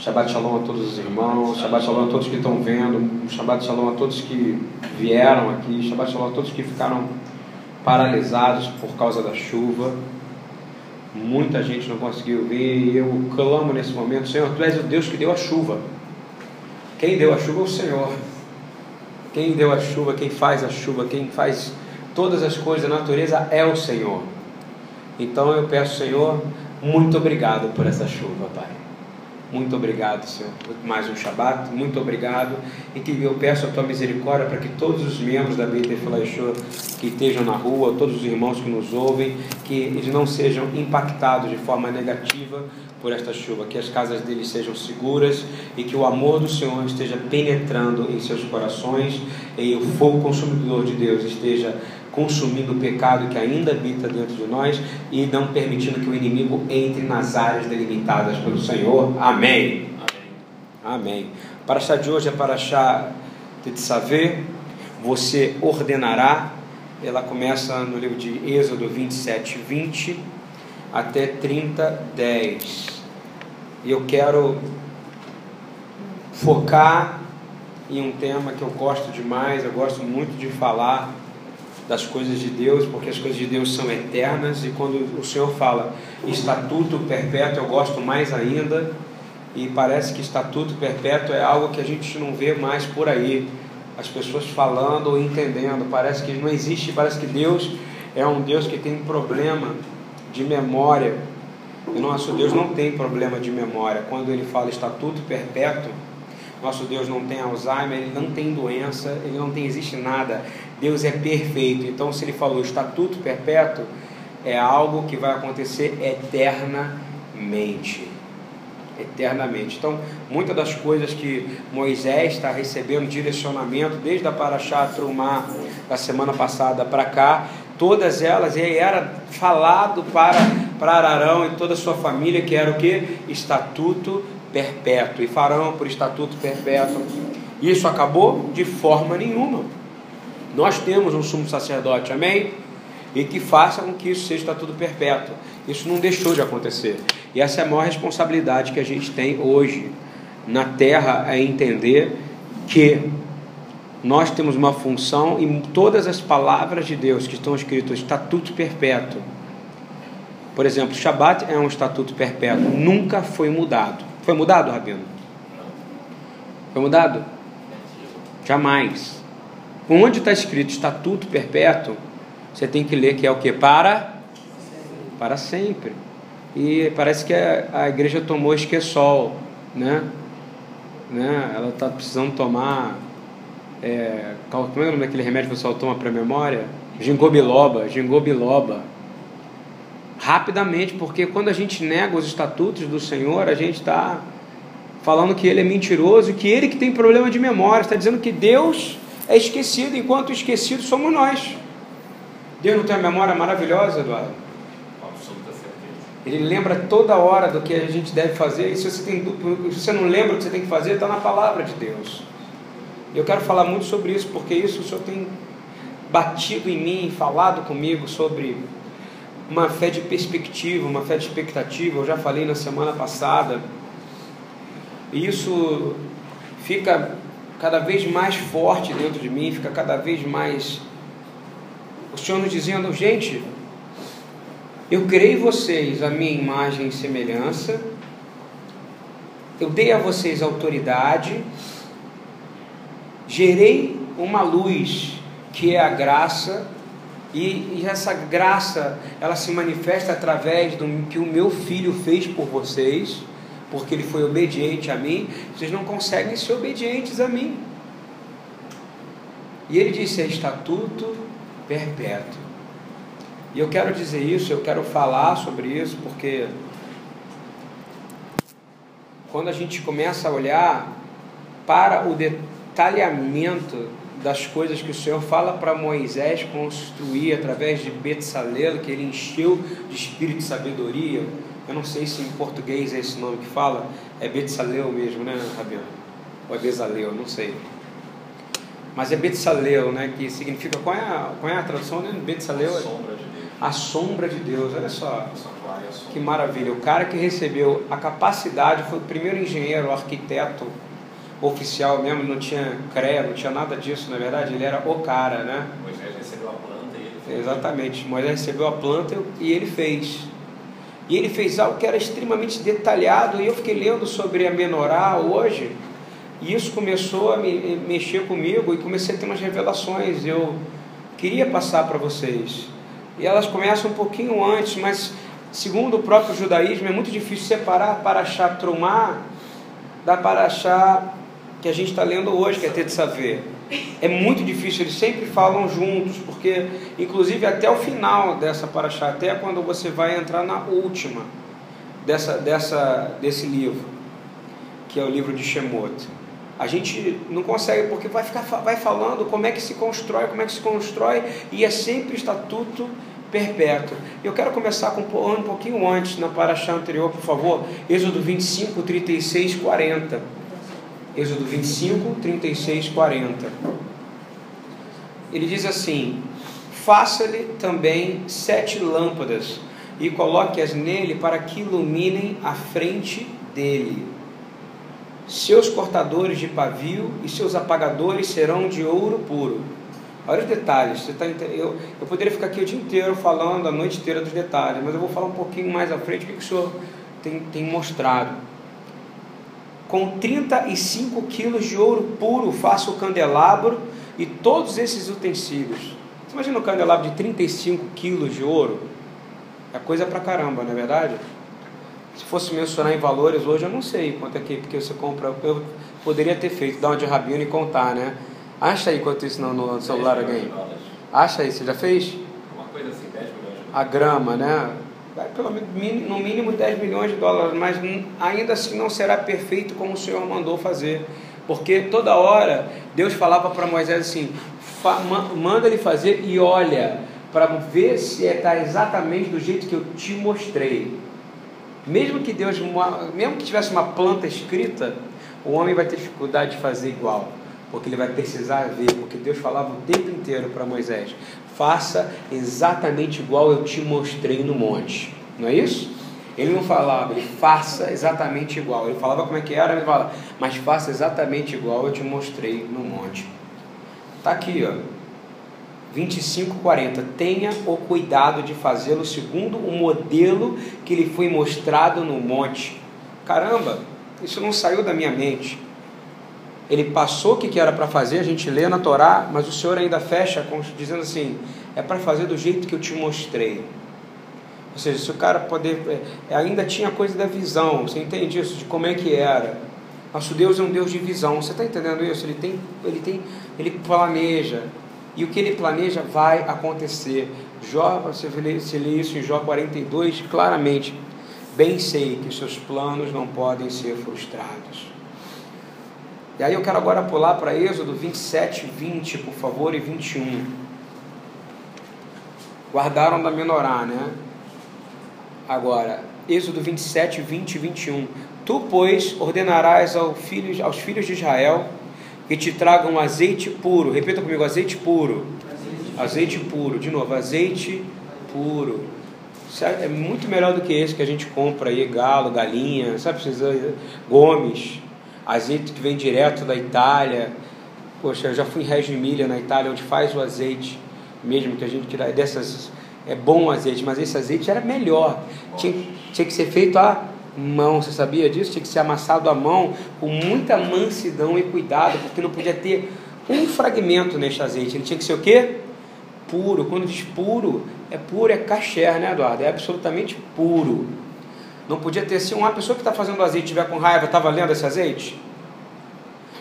Shabbat Shalom a todos os irmãos, Shabbat Shalom a todos que estão vendo, Shabbat Shalom a todos que vieram aqui, Shabbat Shalom a todos que ficaram paralisados por causa da chuva. Muita gente não conseguiu vir e eu clamo nesse momento, Senhor, Tu és o Deus que deu a chuva. Quem deu a chuva é o Senhor. Quem deu a chuva, quem faz a chuva, quem faz todas as coisas da natureza é o Senhor. Então eu peço, Senhor, muito obrigado por essa chuva, Pai. Muito obrigado, Senhor, mais um Shabat. Muito obrigado. E que eu peço a tua misericórdia para que todos os membros da Beit Eflaishua que estejam na rua, todos os irmãos que nos ouvem, que eles não sejam impactados de forma negativa por esta chuva, que as casas deles sejam seguras e que o amor do Senhor esteja penetrando em seus corações e o fogo consumidor de Deus esteja consumindo o pecado que ainda habita dentro de nós e não permitindo que o inimigo entre nas áreas delimitadas pelo Senhor. Amém. Amém. Amém. Para achar de hoje é para achar de saber, você ordenará. Ela começa no livro de Êxodo 27, 20 até 30, 10. E eu quero focar em um tema que eu gosto demais, eu gosto muito de falar das coisas de Deus, porque as coisas de Deus são eternas, e quando o Senhor fala estatuto perpétuo, eu gosto mais ainda, e parece que estatuto perpétuo é algo que a gente não vê mais por aí, as pessoas falando ou entendendo, parece que não existe, parece que Deus é um Deus que tem problema de memória, e nosso Deus não tem problema de memória, quando ele fala estatuto perpétuo, nosso Deus não tem Alzheimer, ele não tem doença, ele não tem existe nada. Deus é perfeito. Então, se ele falou estatuto perpétuo, é algo que vai acontecer eternamente. Eternamente. Então, muitas das coisas que Moisés está recebendo direcionamento, desde a Paraxá Trumá da semana passada para cá, todas elas era falado para, para Ararão e toda a sua família, que era o que? Estatuto perpétuo. E farão por estatuto perpétuo. Isso acabou? De forma nenhuma. Nós temos um sumo sacerdote, amém? E que faça com que isso seja estatuto perpétuo. Isso não deixou de acontecer. E essa é a maior responsabilidade que a gente tem hoje na terra, é entender que nós temos uma função e todas as palavras de Deus que estão escritas, estatuto perpétuo. Por exemplo, Shabat é um estatuto perpétuo, nunca foi mudado. Foi mudado, Rabino? Foi mudado? Jamais. Onde está escrito estatuto perpétuo, você tem que ler que é o que? Para? Para sempre. E parece que a, a igreja tomou esqueçol, né? né? Ela está precisando tomar. É, como é o nome daquele remédio que o pessoal toma para memória? Gingobiloba, gingobiloba. Rapidamente, porque quando a gente nega os estatutos do Senhor, a gente está falando que ele é mentiroso e que ele que tem problema de memória, está dizendo que Deus é esquecido, enquanto esquecidos somos nós. Deus não tem uma memória maravilhosa, Eduardo? Absoluta certeza. Ele lembra toda hora do que a gente deve fazer, e se você, tem, se você não lembra o que você tem que fazer, está na palavra de Deus. Eu quero falar muito sobre isso, porque isso o Senhor tem batido em mim, falado comigo sobre uma fé de perspectiva, uma fé de expectativa. Eu já falei na semana passada. E isso fica cada vez mais forte dentro de mim, fica cada vez mais. O Senhor nos dizendo, gente, eu criei vocês a minha imagem e semelhança, eu dei a vocês autoridade, gerei uma luz que é a graça, e, e, essa graça ela se manifesta através do que o meu filho fez por vocês porque ele foi obediente a mim, vocês não conseguem ser obedientes a mim. E ele disse: é estatuto perpétuo. E eu quero dizer isso, eu quero falar sobre isso, porque quando a gente começa a olhar para o detalhamento das coisas que o Senhor fala para Moisés construir através de Betsalel, que ele encheu de espírito de sabedoria, eu não sei se em português é esse nome que fala. É Betsaleu mesmo, né, Rabino? Ou é Bezaleu, não sei. Mas é Betsaleu, né? Que significa. Qual é a, qual é a tradução, né? Betsaleu? A sombra de Deus. A sombra de Deus, olha só. Que maravilha. O cara que recebeu a capacidade foi o primeiro engenheiro, arquiteto oficial mesmo, não tinha CREA, não tinha nada disso, na verdade, ele era o cara, né? Moisés recebeu a planta e ele fez. Exatamente. Moisés recebeu a planta e ele fez. E ele fez algo que era extremamente detalhado, e eu fiquei lendo sobre a menorá hoje, e isso começou a me mexer comigo, e comecei a ter umas revelações. Eu queria passar para vocês. E elas começam um pouquinho antes, mas segundo o próprio judaísmo, é muito difícil separar Paraxá Trumá da Paraxá que a gente está lendo hoje, que é Tetzavé. É muito difícil, eles sempre falam juntos, porque, inclusive, até o final dessa Paraxá, até quando você vai entrar na última dessa, dessa, desse livro, que é o livro de Shemot, a gente não consegue, porque vai, ficar, vai falando como é que se constrói, como é que se constrói, e é sempre estatuto perpétuo. Eu quero começar com um pouquinho antes, na paraxá anterior, por favor, Êxodo 25, 36, 40. Êxodo 25, 36, 40. Ele diz assim: Faça-lhe também sete lâmpadas e coloque-as nele para que iluminem a frente dele. Seus cortadores de pavio e seus apagadores serão de ouro puro Olha os detalhes. Você tá, eu, eu poderia ficar aqui o dia inteiro falando, a noite inteira dos detalhes, mas eu vou falar um pouquinho mais à frente o que, que o senhor tem, tem mostrado. Com 35 quilos de ouro puro faça o candelabro e todos esses utensílios. Você imagina um candelabro de 35 quilos de ouro? É coisa pra caramba, não é verdade? Se fosse mencionar em valores hoje, eu não sei quanto é que porque você compra. Eu poderia ter feito, dar uma de rabino e contar, né? Acha aí quanto isso no, no celular alguém. Acha aí, você já fez? Uma coisa assim, 10 milhões A grama, né? Vai pelo no mínimo 10 milhões de dólares, mas ainda assim não será perfeito como o Senhor mandou fazer. Porque toda hora Deus falava para Moisés assim: manda ele fazer e olha, para ver se está exatamente do jeito que eu te mostrei. Mesmo que Deus, mesmo que tivesse uma planta escrita, o homem vai ter dificuldade de fazer igual porque ele vai precisar ver, porque Deus falava o tempo inteiro para Moisés: faça exatamente igual eu te mostrei no monte. Não é isso? Ele não falava, ele faça exatamente igual. Ele falava como é que era, ele falava, mas faça exatamente igual eu te mostrei no monte. Está aqui, ó. 25, 40. Tenha o cuidado de fazê-lo segundo o modelo que lhe foi mostrado no monte. Caramba, isso não saiu da minha mente ele passou o que era para fazer, a gente lê na Torá, mas o Senhor ainda fecha dizendo assim: é para fazer do jeito que eu te mostrei. Ou seja, se o cara poder. É, ainda tinha coisa da visão, você entende isso? De como é que era. Nosso Deus é um Deus de visão, você está entendendo isso? Ele tem, ele tem, ele planeja. E o que ele planeja vai acontecer. Jó, você lê, você lê isso em Jó 42, claramente. Bem sei que seus planos não podem ser frustrados. E aí eu quero agora pular para Êxodo 27, 20, por favor, e 21. Guardaram da menorá, né? Agora, Êxodo 27, 20 e 21. Tu, pois, ordenarás aos filhos, de Israel que te tragam azeite puro. Repita comigo, azeite puro. Azeite, azeite puro. De novo, azeite puro. É muito melhor do que esse que a gente compra aí, galo, galinha, sabe? Precisa, gomes azeite que vem direto da Itália. Poxa, eu já fui em Reggio Emília, na Itália, onde faz o azeite, mesmo que a gente tira dessas. É bom o azeite, mas esse azeite era melhor. Tinha, tinha que ser feito à mão, você sabia disso? Tinha que ser amassado à mão, com muita mansidão e cuidado, porque não podia ter um fragmento neste azeite. Ele tinha que ser o quê? Puro. Quando diz puro, é puro, é caché, né, Eduardo? É absolutamente puro. Não podia ter se uma pessoa que está fazendo azeite estiver com raiva, está valendo esse azeite?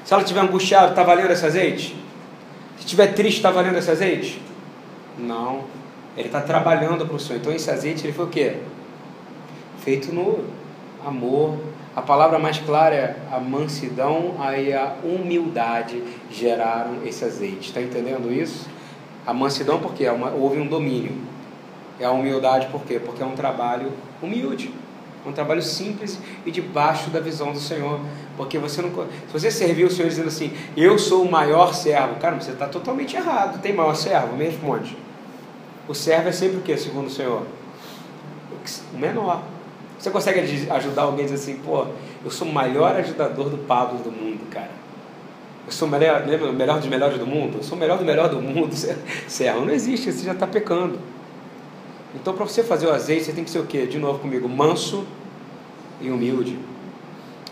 Se ela estiver angustiada, está valendo esse azeite? Se estiver triste, está valendo esse azeite? Não. Ele está trabalhando para o Senhor. Então esse azeite ele foi o quê? Feito no amor. A palavra mais clara é a mansidão e a humildade geraram esse azeite. Está entendendo isso? A mansidão porque é uma, houve um domínio. É a humildade por quê? Porque é um trabalho humilde. Um trabalho simples e debaixo da visão do Senhor. Porque você não. Se você servir o Senhor dizendo assim, eu sou o maior servo, cara, você está totalmente errado. Tem maior servo? Me responde. O servo é sempre o que, segundo o Senhor? o menor. Você consegue ajudar alguém a dizer assim, pô, eu sou o maior ajudador do Pablo do mundo, cara. Eu sou o melhor, o melhor dos melhores do mundo? Eu sou o melhor do melhor do mundo. Serra, não existe, você já está pecando. Então, para você fazer o azeite, você tem que ser o quê? De novo comigo, manso e humilde.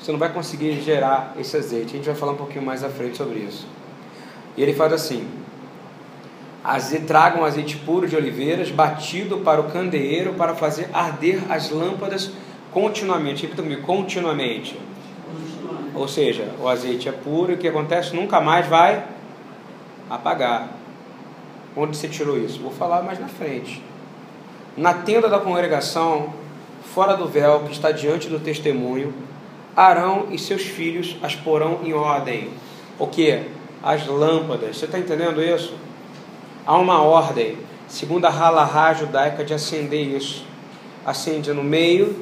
Você não vai conseguir gerar esse azeite. A gente vai falar um pouquinho mais à frente sobre isso. E ele faz assim: tragam azeite puro de oliveiras, batido para o candeeiro, para fazer arder as lâmpadas continuamente. Repita comigo, continuamente. Ou seja, o azeite é puro e o que acontece? Nunca mais vai apagar. Onde você tirou isso? Vou falar mais na frente. Na tenda da congregação, fora do véu que está diante do testemunho, Arão e seus filhos as porão em ordem. O que? As lâmpadas. Você está entendendo isso? Há uma ordem, segundo a halahá judaica, de acender isso. Acende no meio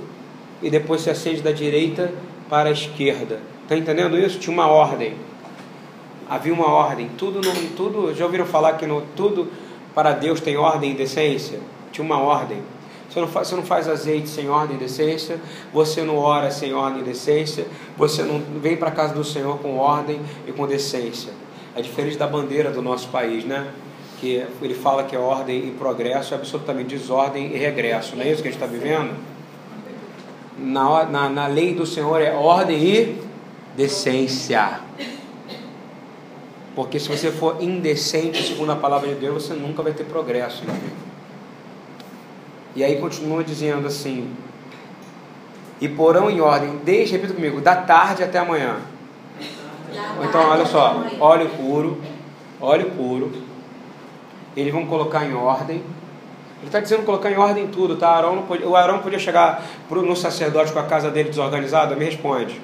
e depois se acende da direita para a esquerda. Está entendendo isso? Tinha uma ordem. Havia uma ordem. Tudo, no, tudo já ouviram falar que no tudo para Deus tem ordem e decência? Tinha uma ordem. Você não, faz, você não faz azeite sem ordem e decência, você não ora sem ordem e decência, você não vem para a casa do Senhor com ordem e com decência. É diferente da bandeira do nosso país, né? Que ele fala que é ordem e progresso, é absolutamente desordem e regresso. Não é isso que a gente está vivendo? Na, na, na lei do Senhor é ordem e decência. Porque se você for indecente, segundo a palavra de Deus, você nunca vai ter progresso na vida. E aí continua dizendo assim: E porão em ordem, desde, repita comigo, da tarde até amanhã. Então, olha só, óleo puro, óleo puro. Eles vão colocar em ordem. Ele está dizendo colocar em ordem tudo, tá? Arão não podia, o Arão podia chegar no sacerdote com a casa dele desorganizada? Me responde.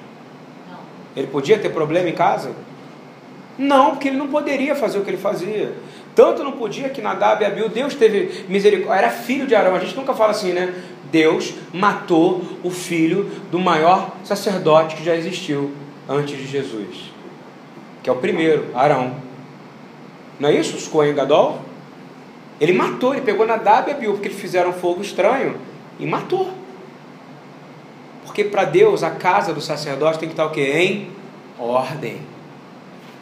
Ele podia ter problema em casa? Não, porque ele não poderia fazer o que ele fazia. Tanto não podia que Nadab e Abiú, Deus teve misericórdia. Era filho de Arão. A gente nunca fala assim, né? Deus matou o filho do maior sacerdote que já existiu antes de Jesus. Que é o primeiro, Arão. Não é isso? Os Cohen Gadol? Ele matou, ele pegou Nadab e Abiú, porque eles fizeram fogo estranho e matou. Porque para Deus a casa do sacerdote tem que estar o quê? Em ordem.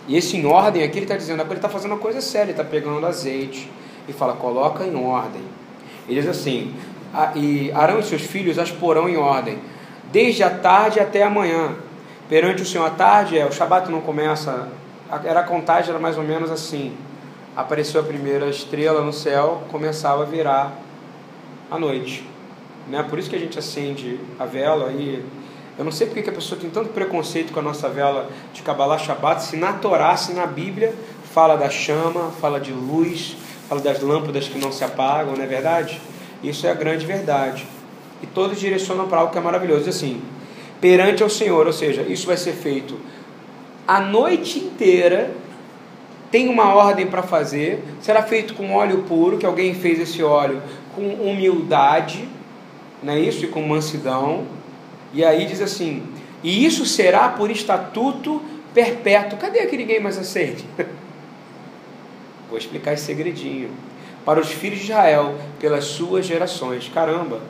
E esse em ordem aqui ele está dizendo, agora ele está fazendo uma coisa séria, ele está pegando azeite e fala, coloca em ordem. Ele diz assim, e Arão e seus filhos as porão em ordem, desde a tarde até a manhã. Perante o Senhor, a tarde é, o Shabat não começa, era a contagem, era mais ou menos assim. Apareceu a primeira estrela no céu, começava a virar a noite. Né? Por isso que a gente acende a vela e eu não sei porque que a pessoa tem tanto preconceito com a nossa vela de Kabbalah Shabbat, se na Torá, se na Bíblia, fala da chama, fala de luz, fala das lâmpadas que não se apagam, não é verdade? Isso é a grande verdade. E todos direcionam para algo que é maravilhoso. Assim, perante ao Senhor, ou seja, isso vai ser feito a noite inteira, tem uma ordem para fazer, será feito com óleo puro, que alguém fez esse óleo com humildade, não é isso? E com mansidão e aí diz assim: e isso será por estatuto perpétuo. Cadê que ninguém mais acende? Vou explicar esse segredinho. Para os filhos de Israel, pelas suas gerações. Caramba!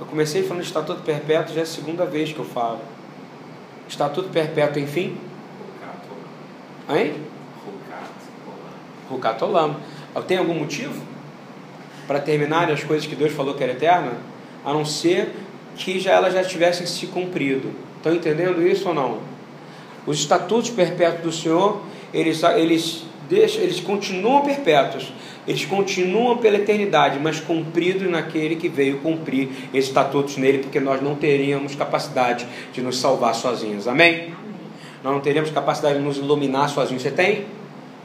Eu comecei falando de estatuto perpétuo, já é a segunda vez que eu falo. Estatuto perpétuo, enfim? Hein? Rukatolam. Tem algum motivo para terminar as coisas que Deus falou que era eterna? A não ser que já elas já tivessem se cumprido. Estão entendendo isso ou não? Os estatutos perpétuos do Senhor, eles, eles, deixam, eles continuam perpétuos, eles continuam pela eternidade, mas cumpridos naquele que veio cumprir esses estatutos nele, porque nós não teríamos capacidade de nos salvar sozinhos. Amém? Nós não teríamos capacidade de nos iluminar sozinhos. Você tem?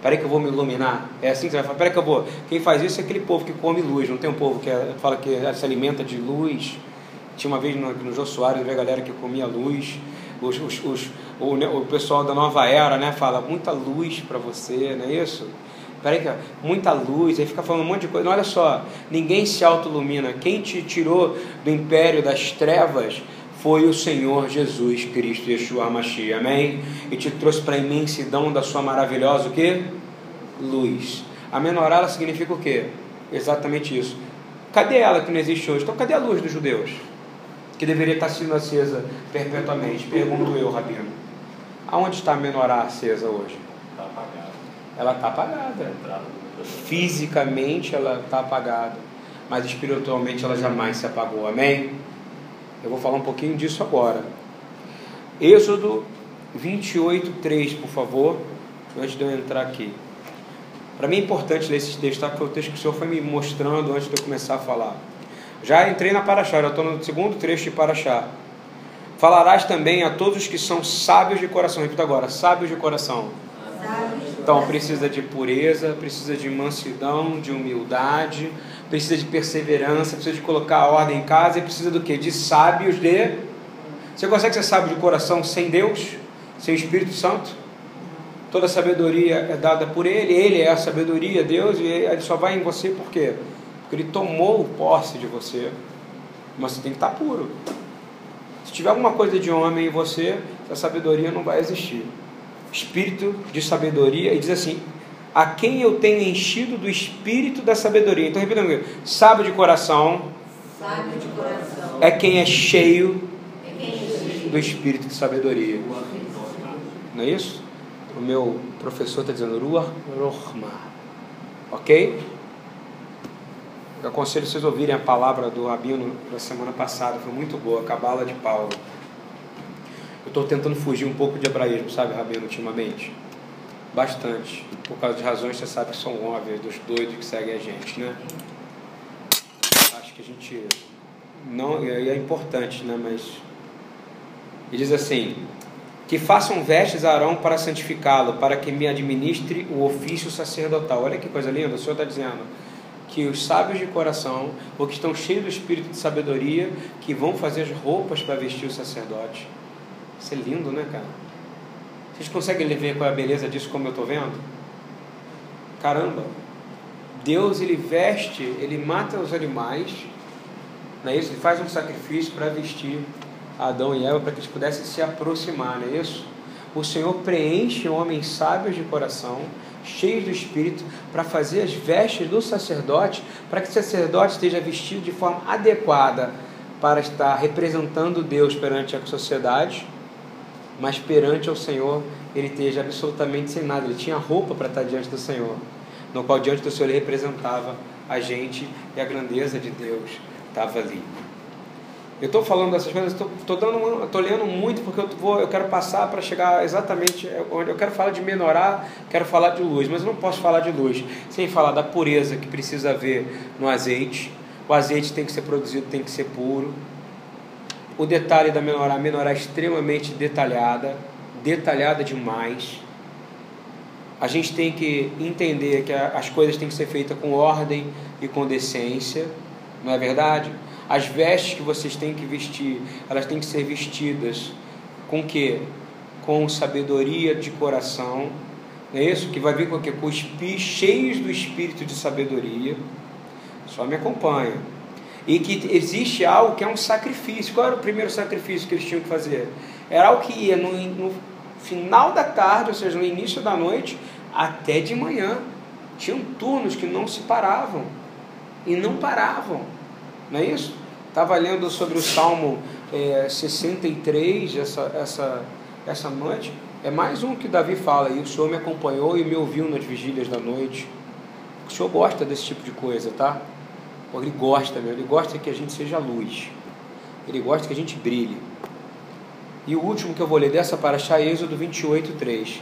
Peraí que eu vou me iluminar. É assim que você vai falar. Peraí que eu vou. Quem faz isso é aquele povo que come luz. Não tem um povo que é, fala que se alimenta de luz. Tinha uma vez no, no Jô Soares, a galera que comia luz. Os, os, os, o, o pessoal da nova era, né? Fala, muita luz para você, não é isso? Peraí, que muita luz, aí fica falando um monte de coisa. Não, olha só, ninguém se autoilumina. Quem te tirou do império das trevas foi o Senhor Jesus Cristo, Yeshua Mashiach, amém? E te trouxe para a imensidão da sua maravilhosa o quê? Luz. A menorá significa o quê? Exatamente isso Cadê ela que não existe hoje? Então, cadê a luz dos judeus? Que deveria estar sendo acesa perpetuamente. Pergunto eu, Rabino. Aonde está a menorá acesa hoje? Está apagada. Ela está apagada. Fisicamente ela está apagada. Mas espiritualmente ela jamais se apagou. Amém? Eu vou falar um pouquinho disso agora. Êxodo 28, 3, por favor. Antes de eu entrar aqui. Para mim é importante ler esse texto, tá? Porque o texto que o Senhor foi me mostrando antes de eu começar a falar. Já entrei na Paraxá, já estou no segundo trecho de Paraxá. Falarás também a todos os que são sábios de coração. Repita agora, sábios de coração. Então precisa de pureza, precisa de mansidão, de humildade, precisa de perseverança, precisa de colocar a ordem em casa e precisa do que? De sábios de. Você consegue ser sábio de coração sem Deus, sem Espírito Santo? Toda sabedoria é dada por Ele, Ele é a sabedoria, Deus, e Ele só vai em você por quê? Ele tomou posse de você, mas você tem que estar puro. Se tiver alguma coisa de homem em você, a sabedoria não vai existir. Espírito de sabedoria, e diz assim: a quem eu tenho enchido do espírito da sabedoria. Então, repita comigo: sábio de coração, sábio de coração é quem é cheio, é quem é cheio do espírito de sabedoria. Não é isso? O meu professor está dizendo Ruach Rohma. Ok? Eu aconselho vocês ouvirem a palavra do Rabino da semana passada, foi muito boa, a Cabala de Paulo. Eu estou tentando fugir um pouco de hebraísmo, sabe, Rabino, ultimamente? Bastante. Por causa de razões você sabe que são óbvias, dos doidos que seguem a gente, né? Acho que a gente. Não, é importante, né? Mas. Ele diz assim: que façam vestes a Arão para santificá-lo, para que me administre o ofício sacerdotal. Olha que coisa linda, o Senhor está dizendo que os sábios de coração, ou que estão cheios do espírito de sabedoria, que vão fazer as roupas para vestir o sacerdote. Isso é lindo, né, cara? Vocês conseguem ver qual é a beleza disso, como eu estou vendo? Caramba! Deus, ele veste, ele mata os animais, não é isso? Ele faz um sacrifício para vestir Adão e Eva para que eles pudessem se aproximar, não é isso? O Senhor preenche homens sábios de coração, cheios do Espírito, para fazer as vestes do sacerdote, para que o sacerdote esteja vestido de forma adequada para estar representando Deus perante a sociedade, mas perante o Senhor ele esteja absolutamente sem nada. Ele tinha roupa para estar diante do Senhor, no qual diante do Senhor ele representava a gente e a grandeza de Deus estava ali. Eu estou falando dessas coisas, estou lendo muito porque eu vou, eu quero passar para chegar exatamente onde eu quero falar de menorar, quero falar de luz, mas eu não posso falar de luz sem falar da pureza que precisa haver no azeite. O azeite tem que ser produzido, tem que ser puro. O detalhe da menorá, a menorá é extremamente detalhada, detalhada demais. A gente tem que entender que as coisas têm que ser feitas com ordem e com decência, não é verdade? As vestes que vocês têm que vestir, elas têm que ser vestidas com que? Com sabedoria de coração. Não é isso? Que vai vir com o quê? Com os cheios do espírito de sabedoria. Só me acompanha. E que existe algo que é um sacrifício. Qual era o primeiro sacrifício que eles tinham que fazer? Era algo que ia no, no final da tarde, ou seja, no início da noite, até de manhã. Tinham turnos que não se paravam. E não paravam. Não é isso? Estava lendo sobre o Salmo é, 63 essa, essa, essa noite. É mais um que Davi fala, e o Senhor me acompanhou e me ouviu nas vigílias da noite. O Senhor gosta desse tipo de coisa, tá? Ele gosta, meu. Ele gosta que a gente seja luz. Ele gosta que a gente brilhe. E o último que eu vou ler dessa para é Êxodo 28, 3.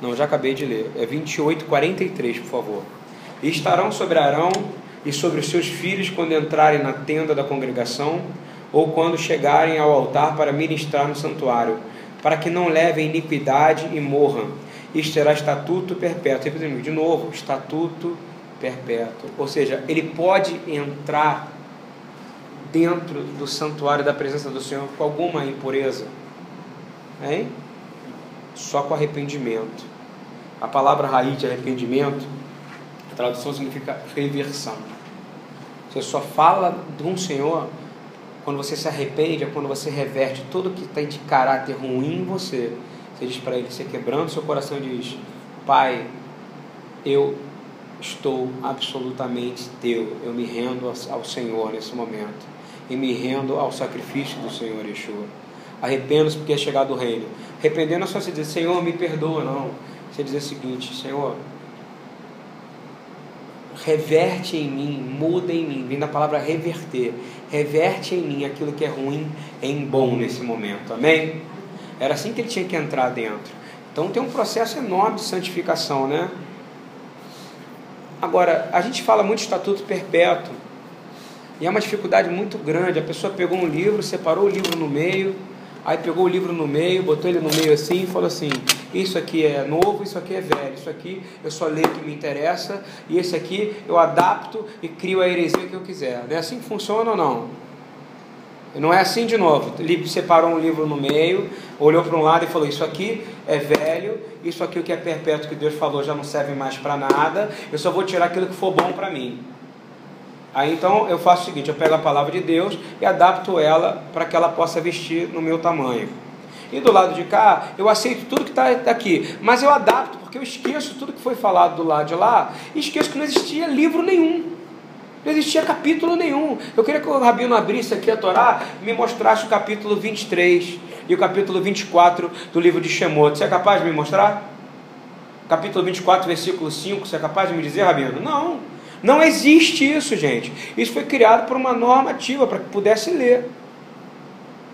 Não, já acabei de ler. É 28, 43, por favor. E estarão sobre Arão e sobre os seus filhos quando entrarem na tenda da congregação ou quando chegarem ao altar para ministrar no santuário, para que não levem iniquidade e morram. Isto será estatuto perpétuo. De novo, estatuto perpétuo. Ou seja, ele pode entrar dentro do santuário da presença do Senhor com alguma impureza. Hein? Só com arrependimento. A palavra raiz de arrependimento tradução significa reversão. Você só fala de um Senhor quando você se arrepende, é quando você reverte tudo que tem de caráter ruim em você. Você diz para ele, você quebrando seu coração diz: Pai, eu estou absolutamente teu. Eu me rendo ao Senhor nesse momento. E me rendo ao sacrifício do Senhor Yeshua. Arrependo-se porque é chegado o reino. Arrependendo é só você dizer, Senhor, me perdoa, não. Você dizer o seguinte, Senhor, reverte em mim, muda em mim, vem da palavra reverter, reverte em mim aquilo que é ruim em bom nesse momento, amém? Era assim que ele tinha que entrar dentro. Então tem um processo enorme de santificação, né? Agora, a gente fala muito de estatuto perpétuo, e é uma dificuldade muito grande. A pessoa pegou um livro, separou o livro no meio, Aí pegou o livro no meio, botou ele no meio assim e falou assim: Isso aqui é novo, isso aqui é velho, isso aqui eu só leio o que me interessa, e esse aqui eu adapto e crio a heresia que eu quiser. Não é assim que funciona ou não? Não é assim de novo. Ele separou um livro no meio, olhou para um lado e falou: Isso aqui é velho, isso aqui o que é perpétuo que Deus falou já não serve mais para nada, eu só vou tirar aquilo que for bom para mim. Aí então eu faço o seguinte: eu pego a palavra de Deus e adapto ela para que ela possa vestir no meu tamanho. E do lado de cá, eu aceito tudo que está aqui, mas eu adapto, porque eu esqueço tudo que foi falado do lado de lá e esqueço que não existia livro nenhum. Não existia capítulo nenhum. Eu queria que o Rabino abrisse aqui a Torá e me mostrasse o capítulo 23 e o capítulo 24 do livro de Shemot. Você é capaz de me mostrar? Capítulo 24, versículo 5. Você é capaz de me dizer, Rabino? Não. Não existe isso, gente. Isso foi criado por uma normativa para que pudesse ler.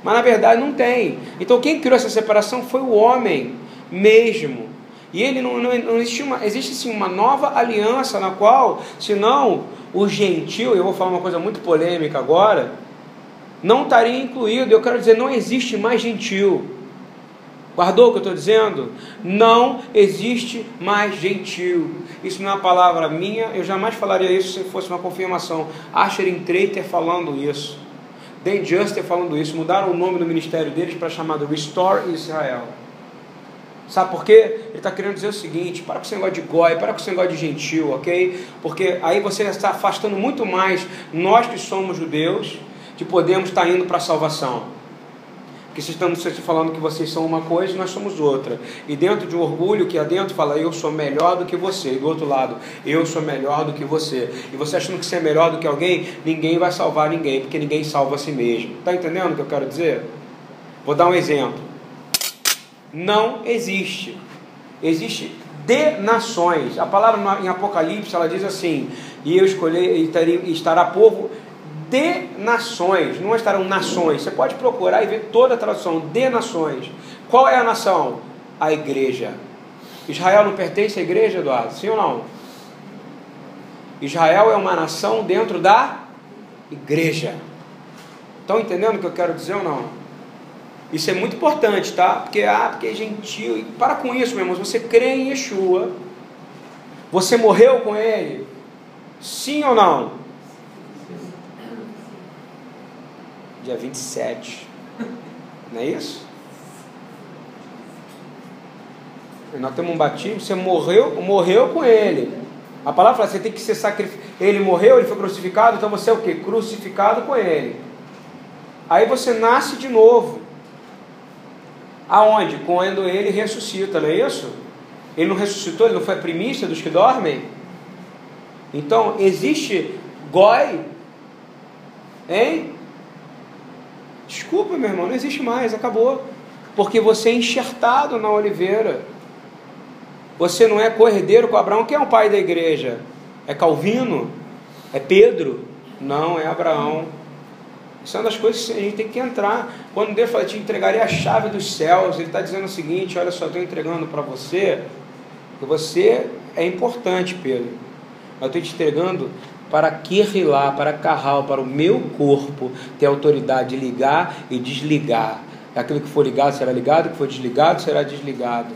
Mas na verdade não tem. Então quem criou essa separação foi o homem mesmo. E ele não, não, não existe uma, existe sim uma nova aliança na qual, senão o gentil, eu vou falar uma coisa muito polêmica agora, não estaria incluído. Eu quero dizer, não existe mais gentil. Guardou o que eu estou dizendo? Não existe mais gentil. Isso não é uma palavra minha, eu jamais falaria isso se fosse uma confirmação. Asher Treiter falando isso. Dan Juster falando isso. Mudaram o nome do ministério deles para chamado Restore Israel. Sabe por quê? Ele está querendo dizer o seguinte: para com esse negócio de goi, para com esse negócio de gentil, ok? Porque aí você está afastando muito mais nós que somos judeus de podermos estar indo para a salvação. Porque vocês estão falando que vocês são uma coisa e nós somos outra. E dentro de um orgulho que adentro fala, eu sou melhor do que você. E do outro lado, eu sou melhor do que você. E você achando que você é melhor do que alguém, ninguém vai salvar ninguém, porque ninguém salva a si mesmo. Está entendendo o que eu quero dizer? Vou dar um exemplo. Não existe. Existe de nações. A palavra em Apocalipse ela diz assim: e eu escolher e estará povo de nações, não estarão nações. Você pode procurar e ver toda a tradução de nações. Qual é a nação? A igreja. Israel não pertence à igreja, Eduardo? Sim ou não? Israel é uma nação dentro da igreja. Estão entendendo o que eu quero dizer ou não? Isso é muito importante, tá? Porque, ah, porque é gentil. E para com isso, meu irmão. Você crê em Yeshua. Você morreu com ele? Sim ou não? Dia 27. Não é isso? Nós temos um batismo, você morreu, morreu com ele. A palavra fala, você tem que ser sacrificado. Ele morreu, ele foi crucificado, então você é o que? Crucificado com ele. Aí você nasce de novo. Aonde? Quando ele ressuscita, não é isso? Ele não ressuscitou, ele não foi a primícia dos que dormem? Então, existe goi, hein? Desculpa, meu irmão, não existe mais, acabou. Porque você é enxertado na oliveira. Você não é cordeiro com Abraão. Quem é o pai da igreja? É Calvino? É Pedro? Não, é Abraão. Isso é uma das coisas que a gente tem que entrar. Quando Deus fala, te entregarei a chave dos céus, Ele está dizendo o seguinte: olha só, estou entregando para você, que você é importante, Pedro. Eu estou te entregando para Kirrilá, para Carral, para o meu corpo, ter autoridade de ligar e desligar. Aquilo que for ligado será ligado, o que for desligado será desligado.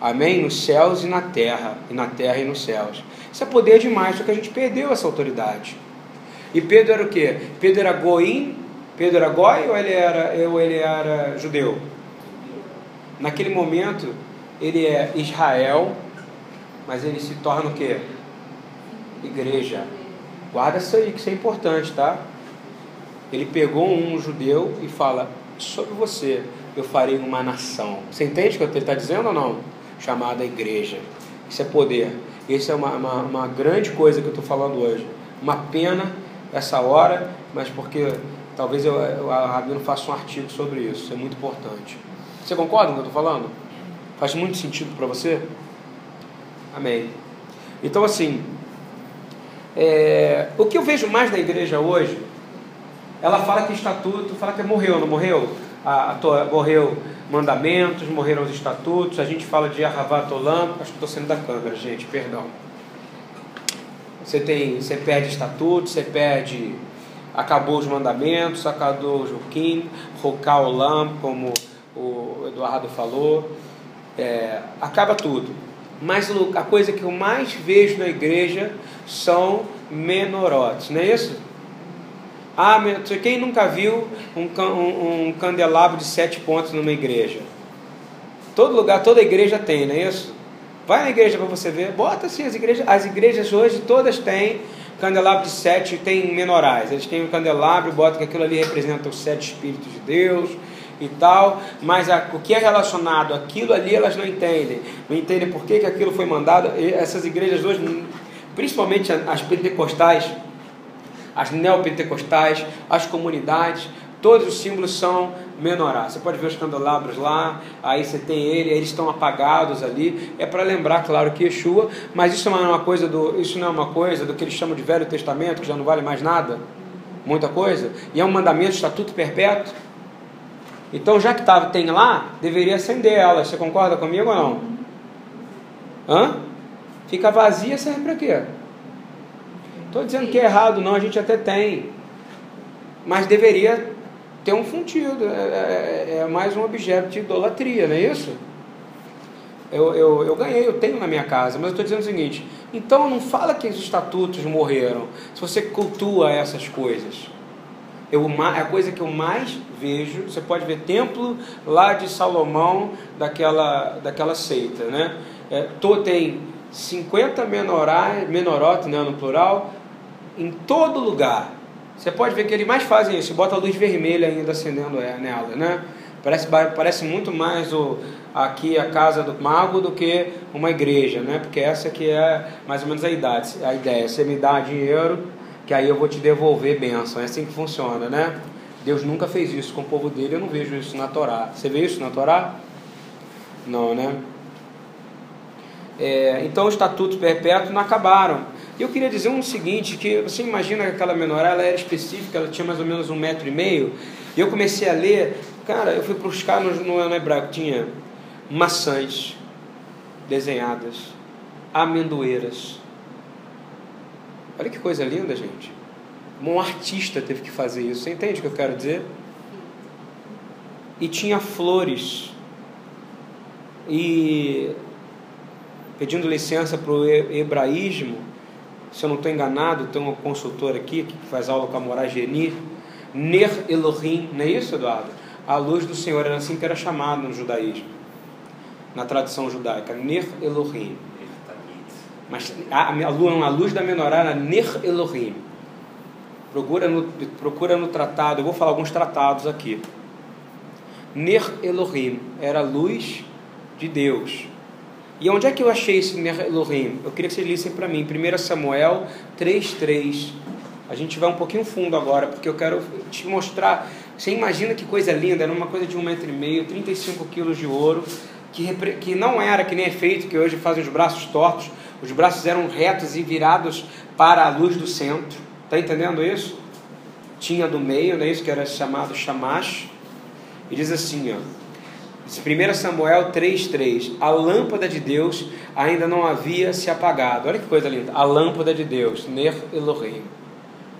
Amém? Nos céus e na terra, e na terra e nos céus. Isso é poder demais, só que a gente perdeu essa autoridade. E Pedro era o quê? Pedro era goim, Pedro era goi ou ele era, ou ele era judeu? Naquele momento, ele é Israel, mas ele se torna o quê? Igreja. Guarda isso aí, que isso é importante, tá? Ele pegou um judeu e fala: Sobre você eu farei uma nação. Você entende o que ele está dizendo ou não? Chamada igreja. Isso é poder. Essa é uma, uma, uma grande coisa que eu estou falando hoje. Uma pena essa hora, mas porque talvez eu, eu, a Rabino faça um artigo sobre isso. Isso é muito importante. Você concorda com o que eu estou falando? Faz muito sentido para você? Amém. Então, assim, é, o que eu vejo mais na igreja hoje, ela fala que estatuto, fala que morreu, não morreu? A, a, morreu mandamentos, morreram os estatutos, a gente fala de Ahavat Olam, acho que estou sendo da câmera, gente, perdão. Você tem, você perde estatuto, você perde, acabou os mandamentos, acabou o Jukim, Roká Olam, como o Eduardo falou, é, acaba tudo. Mas a coisa que eu mais vejo na igreja são menorotes, não é isso? Ah, quem nunca viu um, um, um candelabro de sete pontos numa igreja? Todo lugar, toda igreja tem, não é isso? Vai na igreja para você ver. Bota assim as igrejas. As igrejas hoje todas têm candelabro de sete, tem menorais. Eles têm um candelabro, bota que aquilo ali representa os sete espíritos de Deus e tal, mas a, o que é relacionado àquilo ali elas não entendem. Não entendem por que, que aquilo foi mandado. E essas igrejas hoje, principalmente as pentecostais, as neopentecostais, as comunidades, todos os símbolos são menorá. Você pode ver os candelabros lá, aí você tem ele, eles estão apagados ali. É para lembrar, claro, que Yeshua, mas isso não é uma coisa do, isso não é uma coisa do que eles chamam de Velho Testamento, que já não vale mais nada, muita coisa. E é um mandamento, estatuto perpétuo. Então, já que tá, tem lá, deveria acender ela. Você concorda comigo ou não? Hã? Fica vazia, serve para quê? Estou dizendo que é errado, não, a gente até tem. Mas deveria ter um fundido. É, é, é, mais um objeto de idolatria, não é isso? Eu, eu, eu ganhei, eu tenho na minha casa, mas eu estou dizendo o seguinte: então não fala que os estatutos morreram, se você cultua essas coisas. Eu, é a coisa que eu mais vejo, você pode ver templo lá de Salomão, daquela, daquela seita, né? É, tô, tem 50 menorais, menorotes, né, no plural, em todo lugar. Você pode ver que eles mais fazem isso, bota a luz vermelha ainda acendendo nela, né? Parece, parece muito mais o, aqui a casa do mago do que uma igreja, né? Porque essa aqui é mais ou menos a idade, a ideia. Você me dá dinheiro, que aí eu vou te devolver bênção. É assim que funciona, né? Deus nunca fez isso com o povo dele, eu não vejo isso na Torá. Você vê isso na Torá? Não, né? É, então os estatutos perpétuos não acabaram. E eu queria dizer um seguinte, que você imagina que aquela menorá ela era específica, ela tinha mais ou menos um metro e meio, e eu comecei a ler, cara, eu fui buscar no, no, no hebraico, tinha maçãs desenhadas, amendoeiras, Olha que coisa linda, gente. Um artista teve que fazer isso. Você entende o que eu quero dizer? E tinha flores. E pedindo licença para o hebraísmo, se eu não estou enganado, tem um consultor aqui que faz aula com a Moraes Geni, Ner Elohim, não é isso, Eduardo? A luz do Senhor era assim que era chamado no judaísmo, na tradição judaica, Ner Elohim. Mas a, a, a luz da menorá era Ner Elohim. Procura no, procura no tratado, eu vou falar alguns tratados aqui. Ner Elohim era a luz de Deus. E onde é que eu achei esse Ner Elohim? Eu queria que vocês lissem para mim. 1 Samuel 3,3. A gente vai um pouquinho fundo agora, porque eu quero te mostrar. Você imagina que coisa linda, era uma coisa de um metro e meio, 35 quilos de ouro, que, que não era que nem é feito, que hoje fazem os braços tortos. Os braços eram retos e virados para a luz do centro. Está entendendo isso? Tinha do meio, não é isso que era chamado chamash. E diz assim, ó. 1 Samuel 3,3 A lâmpada de Deus ainda não havia se apagado. Olha que coisa linda. A lâmpada de Deus, Ner Elohim.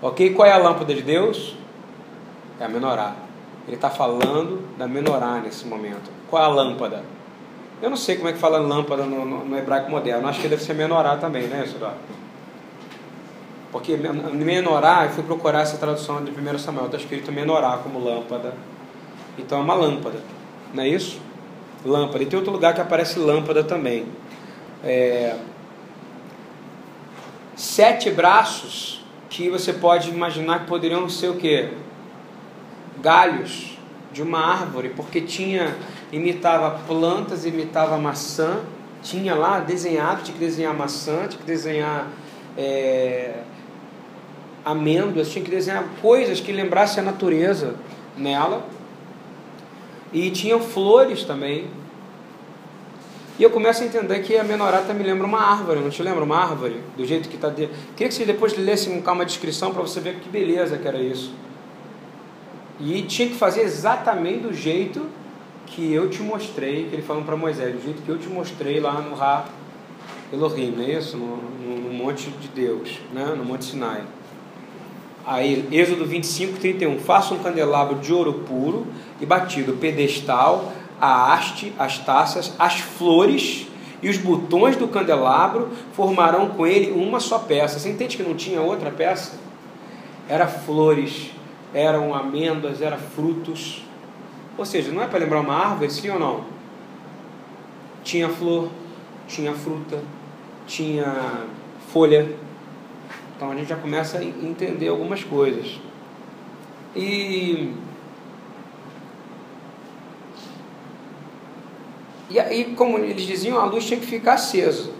Ok? Qual é a lâmpada de Deus? É a menorá. Ele está falando da menorá nesse momento. Qual é a lâmpada? Eu não sei como é que fala lâmpada no, no, no hebraico moderno. Acho que deve ser menorá também, né, Eduardo? Porque menorá, eu fui procurar essa tradução de 1 Samuel, está escrito menorá como lâmpada. Então é uma lâmpada, não é isso? Lâmpada. E tem outro lugar que aparece lâmpada também. É... Sete braços que você pode imaginar que poderiam ser o quê? Galhos de uma árvore, porque tinha imitava plantas, imitava maçã, tinha lá desenhado, tinha que desenhar maçã, tinha que desenhar é, amêndoas, tinha que desenhar coisas que lembrassem a natureza nela. E tinham flores também. E eu começo a entender que a menorata me lembra uma árvore, não te lembra uma árvore? Do jeito que está. De... Queria que você depois lesse com calma a descrição para você ver que beleza que era isso. E tinha que fazer exatamente do jeito que eu te mostrei, que ele falou para Moisés, do jeito que eu te mostrei lá no Ra Elohim, não é isso? No, no, no monte de Deus, né? no Monte Sinai. Aí, Êxodo 25, 31. Faça um candelabro de ouro puro e batido, pedestal, a haste, as taças, as flores e os botões do candelabro formarão com ele uma só peça. Você entende que não tinha outra peça? Era flores, eram amêndoas, eram frutos. Ou seja, não é para lembrar uma árvore, sim ou não? Tinha flor, tinha fruta, tinha folha, então a gente já começa a entender algumas coisas. E E aí, como eles diziam, a luz tinha que ficar acesa.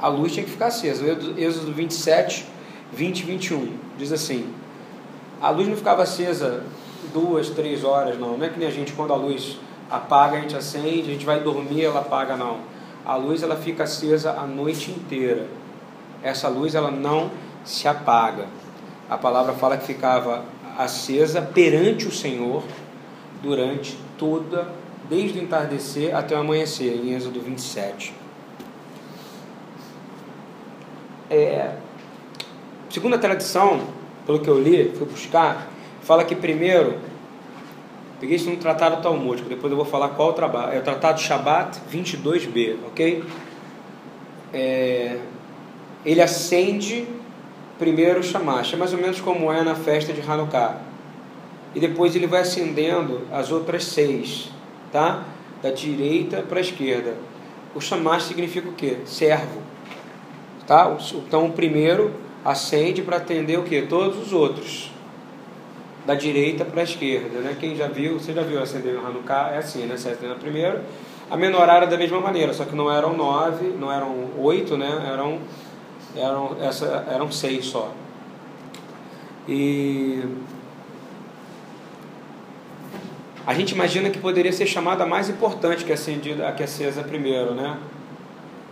A luz tinha que ficar acesa. Êxodo 27, 20 e 21 diz assim: A luz não ficava acesa duas, três horas, não. Não é que nem a gente, quando a luz apaga, a gente acende, a gente vai dormir, ela apaga, não. A luz ela fica acesa a noite inteira. Essa luz ela não se apaga. A palavra fala que ficava acesa perante o Senhor durante toda, desde o entardecer até o amanhecer, em Êxodo 27. É, segundo a tradição, pelo que eu li, fui buscar, fala que primeiro, peguei isso no Tratado Talmúdico, depois eu vou falar qual trabalho, é o Tratado Shabat 22b, ok? É, ele acende primeiro o Shamash, é mais ou menos como é na festa de Hanukkah. E depois ele vai acendendo as outras seis, tá? Da direita para a esquerda. O Shamash significa o quê? Servo. Tá? Então o primeiro acende para atender o quê? Todos os outros. Da direita para a esquerda, né? Quem já viu, você já viu acender no Hanukkah? É assim, né? Você acende primeiro. A menorá era da mesma maneira, só que não eram nove, não eram oito, né? Eram eram, essa, eram seis só. E a gente imagina que poderia ser chamada mais importante que acendida, a que acesa primeiro, né?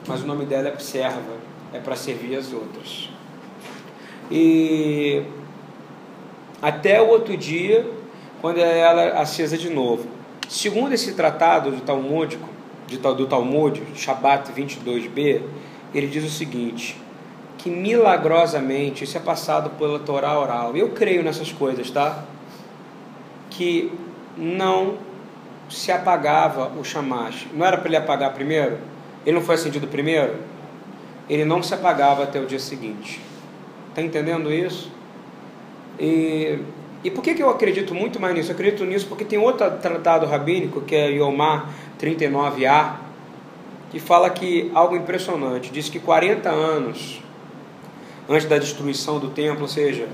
Mas o nome dela é serva, é para servir as outras. E até o outro dia, quando ela é acesa de novo. Segundo esse tratado do Talmúdico, de, do Talmud, Shabat 22b, ele diz o seguinte: que milagrosamente isso é passado pela Torá oral. Eu creio nessas coisas, tá? Que não se apagava o chamash. Não era para ele apagar primeiro? Ele não foi acendido primeiro? Ele não se apagava até o dia seguinte. Está entendendo isso? E, e por que, que eu acredito muito mais nisso? Eu acredito nisso porque tem outro tratado rabínico, que é Yomar 39a, que fala que algo impressionante. Diz que 40 anos antes da destruição do templo, ou seja,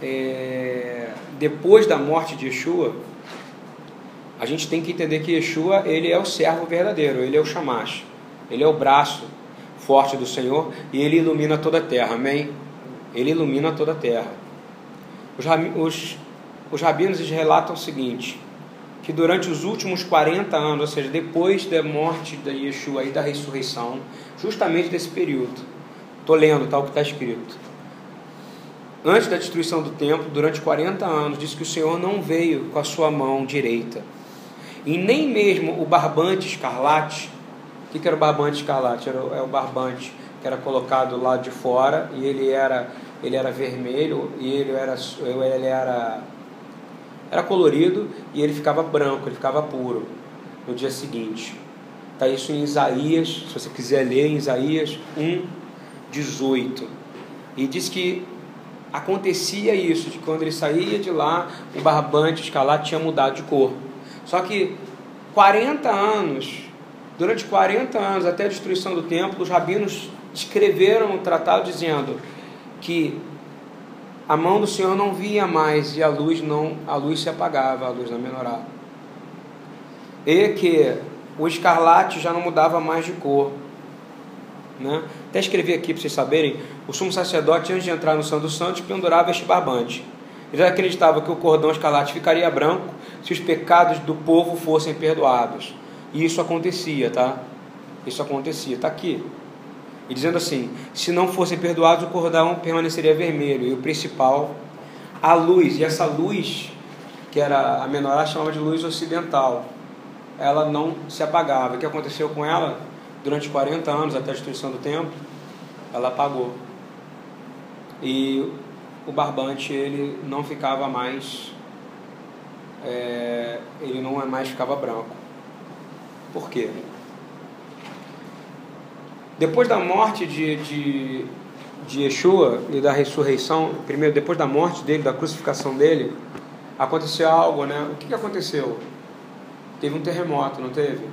é, depois da morte de Yeshua, a gente tem que entender que Yeshua ele é o servo verdadeiro, ele é o Shamash, ele é o braço forte do Senhor e ele ilumina toda a terra, amém? Ele ilumina toda a terra. Os, os, os rabinos relatam o seguinte, que durante os últimos 40 anos, ou seja, depois da morte de Yeshua e da ressurreição, justamente desse período, Estou lendo tal tá, que está escrito. Antes da destruição do templo, durante 40 anos, diz que o Senhor não veio com a sua mão direita. E nem mesmo o barbante escarlate. O que era o barbante escarlate? Era, é o barbante que era colocado lá de fora e ele era, ele era vermelho e ele era, ele era, era colorido e ele ficava branco, ele ficava puro no dia seguinte. Está isso em Isaías, se você quiser ler em Isaías 1, 18. E diz que acontecia isso, de quando ele saía de lá, o barbante escalado tinha mudado de cor. Só que 40 anos, durante 40 anos, até a destruição do templo, os rabinos escreveram um tratado dizendo que a mão do Senhor não via mais e a luz não, a luz se apagava, a luz na menorá. E que o escarlate já não mudava mais de cor. Né? Até escrevi aqui para vocês saberem: o sumo sacerdote, antes de entrar no Santo dos Santos, pendurava este barbante. Ele acreditava que o cordão escarlate ficaria branco se os pecados do povo fossem perdoados. E isso acontecia, tá? Isso acontecia, está aqui. E dizendo assim: se não fossem perdoados, o cordão permaneceria vermelho. E o principal, a luz. E essa luz, que era a menorá, chamava de luz ocidental. Ela não se apagava. O que aconteceu com ela? Durante 40 anos, até a destruição do templo, ela apagou. E o barbante ele não ficava mais, é, ele não mais ficava branco. Por quê? Depois da morte de, de, de Yeshua e da ressurreição, primeiro, depois da morte dele, da crucificação dele, aconteceu algo, né? O que, que aconteceu? Teve um terremoto, não teve?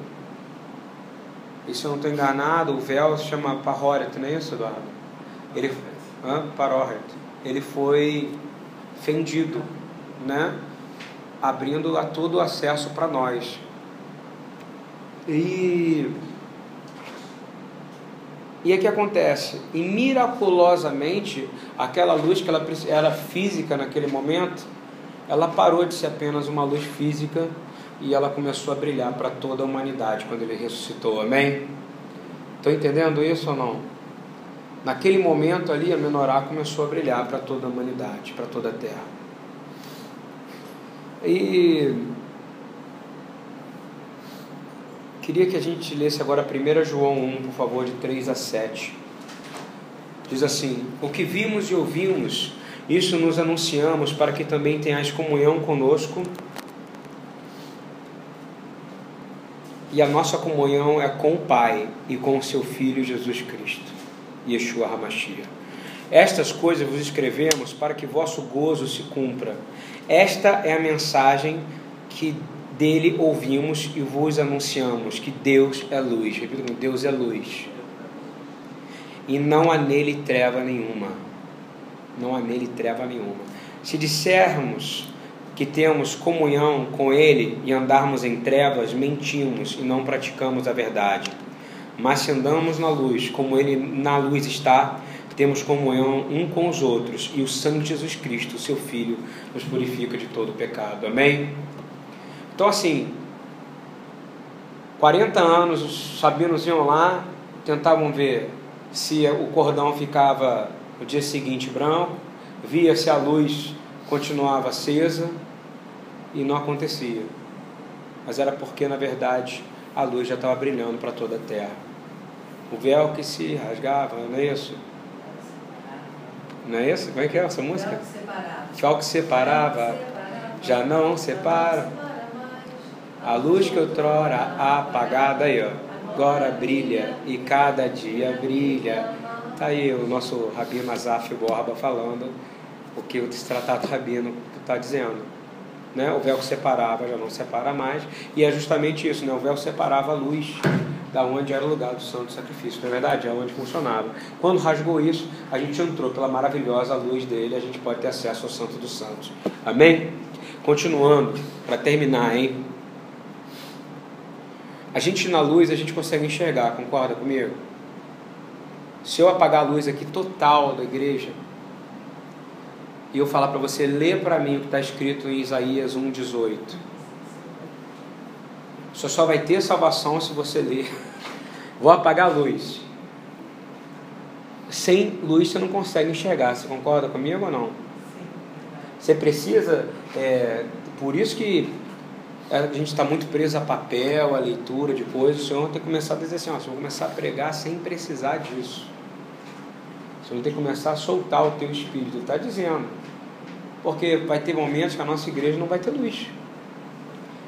E se eu não estou enganado, o véu se chama Pahoret, não é isso, Eduardo? Ele, hã? Pahoret. Ele foi fendido, né? Abrindo a todo o acesso para nós. E e o que acontece? E miraculosamente, aquela luz que ela era física naquele momento, ela parou de ser apenas uma luz física e ela começou a brilhar para toda a humanidade quando ele ressuscitou. Amém? Estão entendendo isso ou não? Naquele momento ali, a menorá começou a brilhar para toda a humanidade, para toda a terra. E Queria que a gente lesse agora 1 João 1, por favor, de 3 a 7. Diz assim: O que vimos e ouvimos, isso nos anunciamos para que também tenhais comunhão conosco. E a nossa comunhão é com o Pai e com o seu Filho Jesus Cristo, Yeshua HaMashiach. Estas coisas vos escrevemos para que vosso gozo se cumpra. Esta é a mensagem que dele ouvimos e vos anunciamos que Deus é luz. Repito, Deus é luz. E não há nele treva nenhuma. Não há nele treva nenhuma. Se dissermos que temos comunhão com ele e andarmos em trevas, mentimos e não praticamos a verdade. Mas se andamos na luz, como ele na luz está, temos comunhão um com os outros, e o sangue de Jesus Cristo, seu Filho, nos purifica de todo pecado. Amém? Então, assim, 40 anos os sabinos iam lá, tentavam ver se o cordão ficava no dia seguinte branco, via se a luz continuava acesa e não acontecia. Mas era porque, na verdade, a luz já estava brilhando para toda a terra. O véu que se rasgava, não é isso? Não é isso? Como é que é essa música? Véu que separava. Véu que separava, já não separa. A luz que outrora apagada aí, ó, agora brilha e cada dia brilha. Tá aí o nosso Rabino Azaf Borba falando o que o tratado rabino está dizendo. Né? O véu que separava já não separa mais, e é justamente isso, né? o véu separava a luz da onde era o lugar do santo sacrifício, não é verdade? É onde funcionava. Quando rasgou isso, a gente entrou pela maravilhosa luz dele, a gente pode ter acesso ao santo dos santos. Amém? Continuando, para terminar, hein? A gente na luz a gente consegue enxergar, concorda comigo? Se eu apagar a luz aqui total da igreja e eu falar para você, lê para mim o que está escrito em Isaías 1,18. Você só vai ter salvação se você ler. Vou apagar a luz. Sem luz você não consegue enxergar. Você concorda comigo ou não? Você precisa. É, por isso que a gente está muito preso a papel, a leitura de coisas. O Senhor tem que começar a dizer assim: ó, você vai começar a pregar sem precisar disso. O Senhor tem que começar a soltar o teu espírito. Ele está dizendo. Porque vai ter momentos que a nossa igreja não vai ter luz.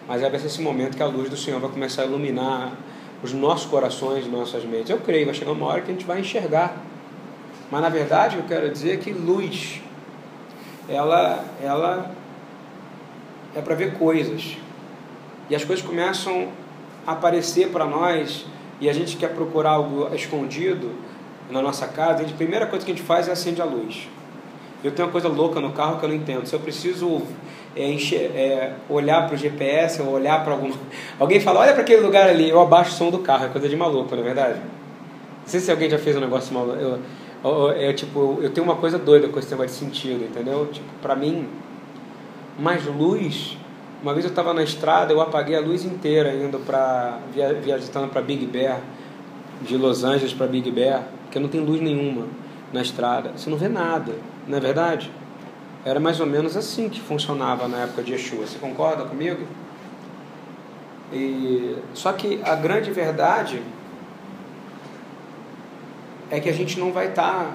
Mas vai ser esse momento que a luz do Senhor vai começar a iluminar os nossos corações, nossas mentes. Eu creio, vai chegar uma hora que a gente vai enxergar. Mas na verdade, eu quero dizer que luz, ela, ela é para ver coisas e as coisas começam a aparecer para nós e a gente quer procurar algo escondido na nossa casa, a primeira coisa que a gente faz é acender a luz. Eu tenho uma coisa louca no carro que eu não entendo. Se eu preciso é, encher, é olhar para o GPS ou olhar para algum. Alguém fala, olha para aquele lugar ali, eu abaixo o som do carro, é coisa de maluco, não é verdade? Não sei se alguém já fez um negócio maluco. Eu, eu, eu, tipo, eu tenho uma coisa doida com esse negócio de sentido, entendeu? Tipo, para mim, mais luz. Uma vez eu estava na estrada, eu apaguei a luz inteira indo para via, viajando para Big Bear, de Los Angeles para Big Bear, porque não tem luz nenhuma na estrada. Você não vê nada, não é verdade? Era mais ou menos assim que funcionava na época de Yeshua. Você concorda comigo? E, só que a grande verdade é que a gente não vai estar, tá,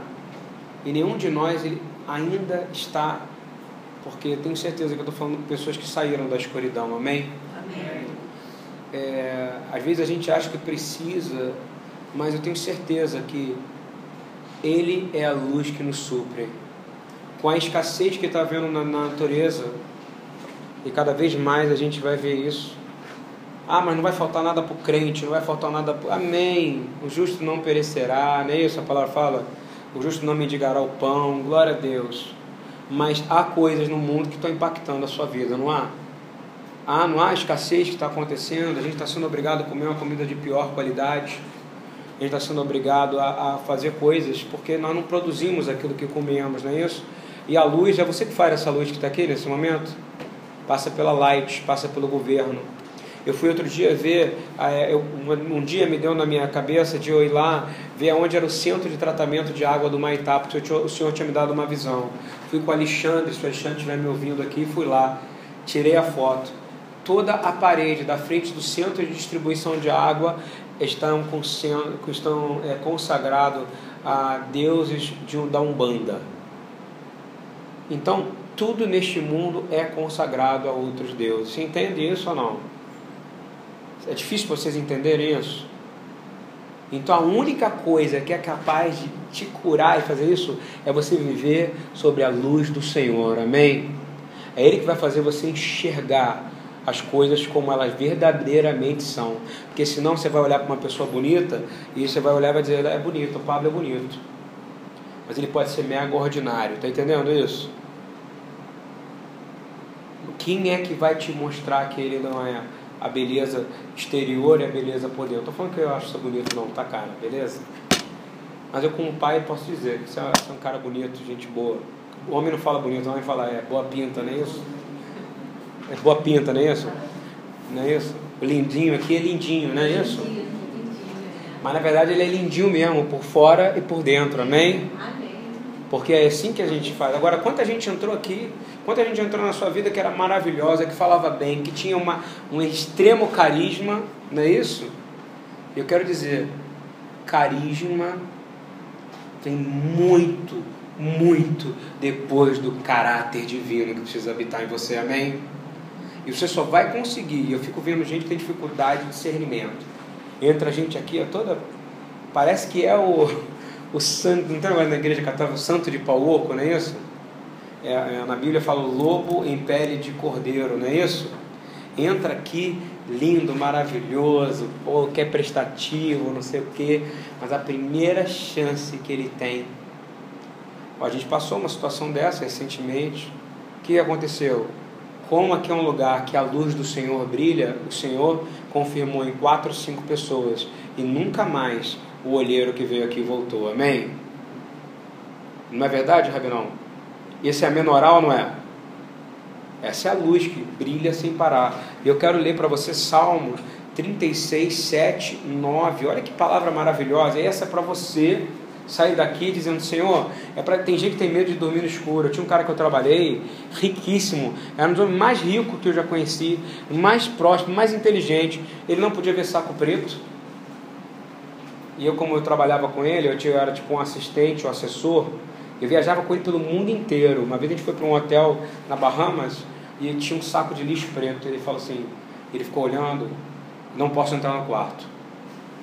e nenhum de nós ainda está, porque tenho certeza que eu estou falando com pessoas que saíram da escuridão, amém? Amém. É, às vezes a gente acha que precisa, mas eu tenho certeza que Ele é a luz que nos supre com a escassez que está havendo na, na natureza, e cada vez mais a gente vai ver isso. Ah, mas não vai faltar nada para o crente, não vai faltar nada para. Amém. O justo não perecerá, não é isso? A palavra fala. O justo não mendigará o pão, glória a Deus. Mas há coisas no mundo que estão impactando a sua vida, não há? Ah, não há escassez que está acontecendo, a gente está sendo obrigado a comer uma comida de pior qualidade, a gente está sendo obrigado a, a fazer coisas porque nós não produzimos aquilo que comemos, não é isso? E a luz, é você que faz essa luz que está aqui nesse momento? Passa pela Light, passa pelo governo. Eu fui outro dia ver, é, eu, um dia me deu na minha cabeça de eu ir lá ver onde era o centro de tratamento de água do Maitá, porque o senhor tinha me dado uma visão. Fui com o Alexandre, se o Alexandre estiver me ouvindo aqui, fui lá, tirei a foto. Toda a parede da frente do centro de distribuição de água estão, estão é, consagrado a deuses de, da Umbanda então, tudo neste mundo é consagrado a outros deuses. Você entende isso ou não? É difícil vocês entenderem isso? Então, a única coisa que é capaz de te curar e fazer isso é você viver sobre a luz do Senhor. Amém? É Ele que vai fazer você enxergar as coisas como elas verdadeiramente são. Porque senão você vai olhar para uma pessoa bonita e você vai olhar e vai dizer: é bonito, o Pablo é bonito mas ele pode ser mega ordinário. Está entendendo isso? Quem é que vai te mostrar que ele não é a beleza exterior e a beleza por dentro? Estou falando que eu acho isso bonito, não, tá cara, beleza? Mas eu, como pai, posso dizer que você é um cara bonito, gente boa. O homem não fala bonito, o homem fala é boa pinta, não é isso? É boa pinta, não é isso? Não é isso? O lindinho aqui é lindinho, não é isso? Mas na verdade ele é lindinho mesmo, por fora e por dentro, amém? Amém. Porque é assim que a gente faz. Agora, quanta gente entrou aqui, quanta gente entrou na sua vida que era maravilhosa, que falava bem, que tinha uma, um extremo carisma, não é isso? Eu quero dizer, carisma tem muito, muito depois do caráter divino que precisa habitar em você, amém? E você só vai conseguir, eu fico vendo gente que tem dificuldade de discernimento Entra a gente aqui, é toda. Parece que é o, o santo. Não tem mais na igreja católica o santo de pau oco, não é isso? É, é, na Bíblia fala lobo em pele de cordeiro, não é isso? Entra aqui lindo, maravilhoso, ou que é prestativo, não sei o quê, mas a primeira chance que ele tem. A gente passou uma situação dessa recentemente. O que aconteceu? Como aqui é um lugar que a luz do Senhor brilha, o Senhor confirmou em quatro ou cinco pessoas e nunca mais o olheiro que veio aqui voltou. Amém? Não é verdade, Rabinão? Esse é a menoral, não é? Essa é a luz que brilha sem parar. Eu quero ler para você Salmo 36, 7, 9. Olha que palavra maravilhosa. Essa é para você sair daqui dizendo, Senhor, é para tem gente que tem medo de dormir no escuro. Eu tinha um cara que eu trabalhei, riquíssimo, era um dos homens mais ricos que eu já conheci, mais próximo, mais inteligente. Ele não podia ver saco preto. E eu, como eu trabalhava com ele, eu, tinha, era tipo um assistente, um assessor. Eu viajava com ele pelo mundo inteiro. Uma vez a gente foi para um hotel na Bahamas e tinha um saco de lixo preto. Ele falou assim, ele ficou olhando, não posso entrar no quarto.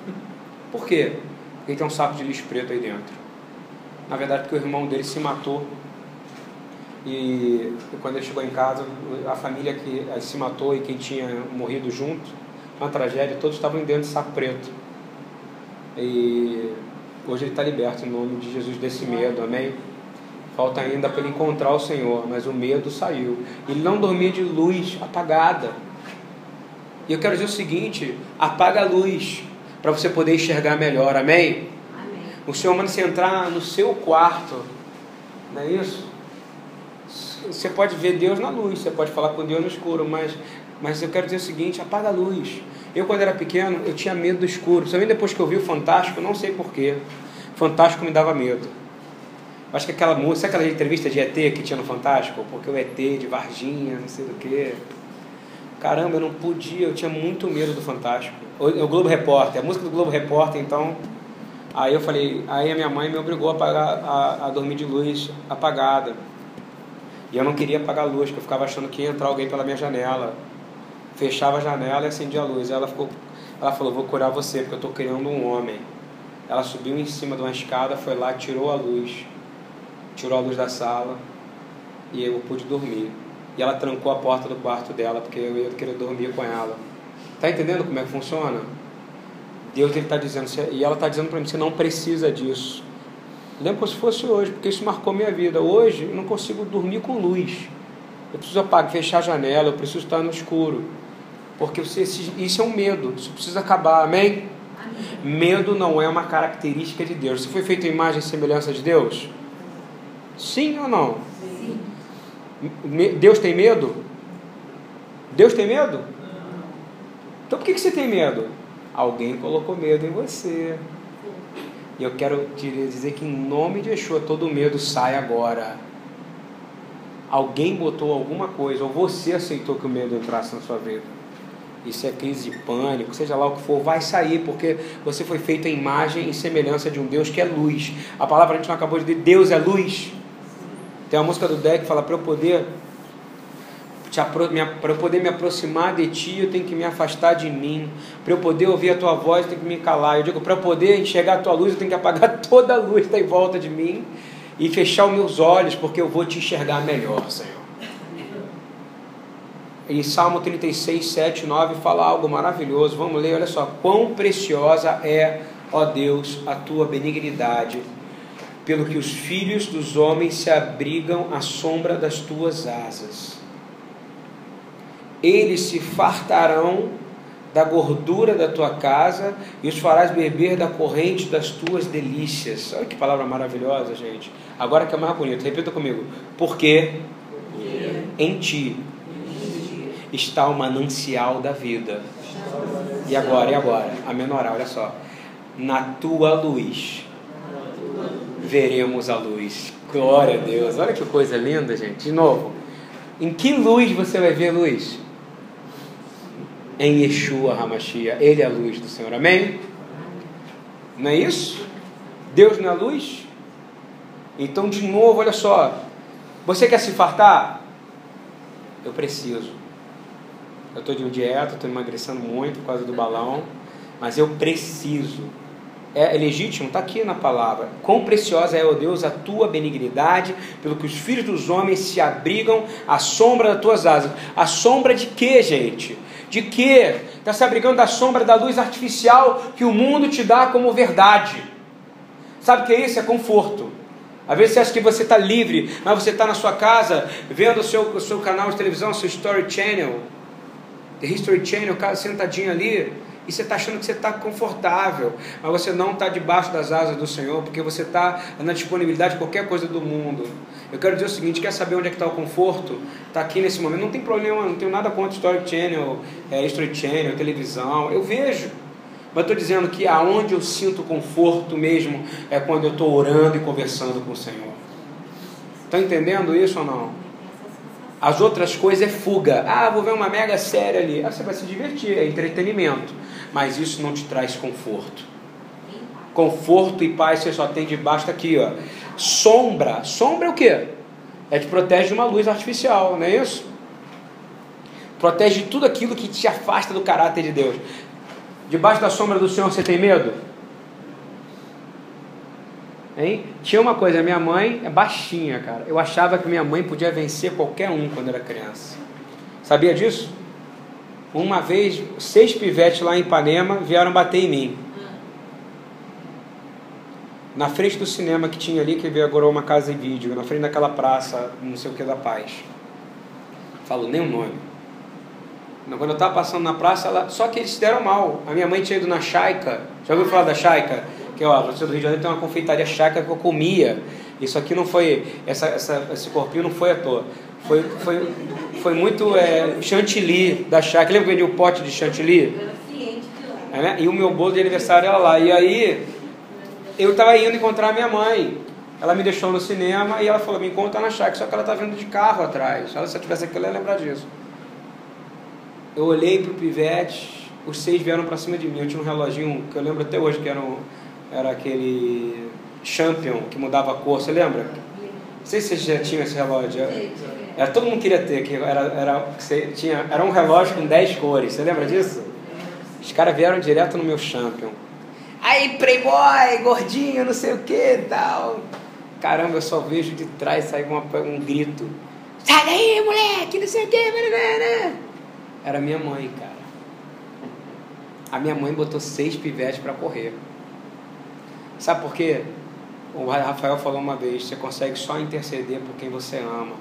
Por quê? Porque tem um saco de lixo preto aí dentro. Na verdade, porque o irmão dele se matou. E quando ele chegou em casa, a família que se matou e quem tinha morrido junto, uma tragédia, todos estavam dentro de saco preto. E hoje ele está liberto em nome de Jesus desse medo, amém? Falta ainda para ele encontrar o Senhor, mas o medo saiu. Ele não dormia de luz apagada. E eu quero dizer o seguinte: apaga a luz para você poder enxergar melhor. Amém? Amém. O Senhor manda você entrar no seu quarto, não é isso? Você pode ver Deus na luz, você pode falar com Deus no escuro, mas, mas eu quero dizer o seguinte: apaga a luz. Eu, quando era pequeno, eu tinha medo do escuro. Também depois que eu vi o Fantástico, não sei porquê. Fantástico me dava medo. Acho que aquela música, aquela entrevista de ET que tinha no Fantástico? Porque o ET de Varginha, não sei do que. Caramba, eu não podia, eu tinha muito medo do Fantástico. O, o Globo Repórter, a música do Globo Repórter, então. Aí eu falei, aí a minha mãe me obrigou a, pagar, a, a dormir de luz apagada. E eu não queria apagar a luz, porque eu ficava achando que ia entrar alguém pela minha janela. Fechava a janela e acendia a luz. Ela, ficou, ela falou, vou curar você, porque eu estou criando um homem. Ela subiu em cima de uma escada, foi lá, tirou a luz. Tirou a luz da sala e eu pude dormir. E ela trancou a porta do quarto dela, porque eu ia querer dormir com ela. Tá entendendo como é que funciona? Deus está dizendo, e ela está dizendo para mim, você não precisa disso. Lembra como se fosse hoje, porque isso marcou minha vida. Hoje eu não consigo dormir com luz. Eu preciso apagar, fechar a janela, eu preciso estar no escuro. Porque você, isso é um medo, isso precisa acabar, amém? amém? Medo não é uma característica de Deus. Você foi feito em imagem e semelhança de Deus? Sim ou não? Sim. Deus tem medo? Deus tem medo? Então por que você tem medo? Alguém colocou medo em você. E eu quero te dizer que em nome de Yeshua todo medo sai agora. Alguém botou alguma coisa, ou você aceitou que o medo entrasse na sua vida. Isso é crise de pânico, seja lá o que for, vai sair, porque você foi feito em imagem e semelhança de um Deus que é luz. A palavra a gente não acabou de dizer, Deus é luz. Tem uma música do Deck que fala, para eu poder para eu poder me aproximar de ti, eu tenho que me afastar de mim. Para eu poder ouvir a tua voz, eu tenho que me calar. Eu digo, para eu poder enxergar a tua luz, eu tenho que apagar toda a luz que está em volta de mim e fechar os meus olhos, porque eu vou te enxergar melhor, Senhor. E Salmo 36, 7, 9 fala algo maravilhoso. Vamos ler, olha só. Quão preciosa é, ó Deus, a tua benignidade, pelo que os filhos dos homens se abrigam à sombra das tuas asas eles se fartarão da gordura da tua casa e os farás beber da corrente das tuas delícias. Olha que palavra maravilhosa, gente. Agora que é mais bonito, repita comigo. Porque em ti está o manancial da vida. E agora, e agora? A menoral, olha só. Na tua luz veremos a luz. Glória a Deus. Olha que coisa linda, gente. De novo. Em que luz você vai ver luz? em Yeshua Hamashia. Ele é a luz do Senhor. Amém? Não é isso? Deus não é luz? Então, de novo, olha só. Você quer se fartar? Eu preciso. Eu estou de dieta, estou emagrecendo muito por causa do balão, mas eu preciso é legítimo, está aqui na palavra. Quão preciosa é, ó Deus, a tua benignidade, pelo que os filhos dos homens se abrigam à sombra das tuas asas. A sombra de quê, gente? De quê? Está se abrigando da sombra da luz artificial que o mundo te dá como verdade. Sabe o que é isso? É conforto. Às vezes você acha que você está livre, mas você está na sua casa vendo o seu, o seu canal de televisão, o seu Story Channel, The History Channel, sentadinho ali, e você está achando que você está confortável, mas você não está debaixo das asas do Senhor, porque você está na disponibilidade de qualquer coisa do mundo. Eu quero dizer o seguinte: quer saber onde é que está o conforto? Está aqui nesse momento. Não tem problema, não tenho nada contra Story Channel, é, History Channel, televisão. Eu vejo. Mas estou dizendo que aonde eu sinto conforto mesmo é quando eu estou orando e conversando com o Senhor. Está entendendo isso ou não? As outras coisas é fuga. Ah, vou ver uma mega série ali. Ah, você vai se divertir, é entretenimento mas isso não te traz conforto. Conforto e paz você só tem debaixo daqui, ó. Sombra. Sombra é o quê? É te protege de uma luz artificial, não é isso? Protege tudo aquilo que te afasta do caráter de Deus. Debaixo da sombra do Senhor você tem medo? Hein? Tinha uma coisa, minha mãe é baixinha, cara. Eu achava que minha mãe podia vencer qualquer um quando era criança. Sabia disso? Uma vez, seis pivetes lá em Ipanema vieram bater em mim. na frente do cinema que tinha ali, que agora uma casa de vídeo, na frente daquela praça, não sei o que da paz. Falo nem o nome. Quando eu estava passando na praça, ela... só que eles se deram mal. A minha mãe tinha ido na Chaica. Já ouviu falar da Chaica? Que ó, você do Rio de Janeiro tem uma confeitaria Chaica que eu comia. Isso aqui não foi. Essa, essa, esse corpinho não foi à toa. Foi, foi, foi muito é, chantilly da Chaica. Lembra que eu vendi o um pote de chantilly? É, né? E o meu bolo de aniversário era lá. E aí eu estava indo encontrar minha mãe. Ela me deixou no cinema e ela falou: Me encontra na chácara. Só que ela está vindo de carro atrás. Ela, se eu tivesse aqui, ela ia lembrar disso. Eu olhei para o pivete, os seis vieram para cima de mim. Eu tinha um reloginho que eu lembro até hoje que era, um, era aquele Champion que mudava a cor. Você lembra? Não sei se vocês já tinham esse relógio. Era, todo mundo queria ter, que era, era, você tinha, era um relógio com 10 cores. Você lembra disso? Os caras vieram direto no meu Champion. Aí, playboy, gordinho, não sei o que tal. Caramba, eu só vejo de trás sair uma, um grito. Sai daí, moleque, não sei o que. Era minha mãe, cara. A minha mãe botou seis pivetes para correr. Sabe por quê? O Rafael falou uma vez, você consegue só interceder por quem você ama.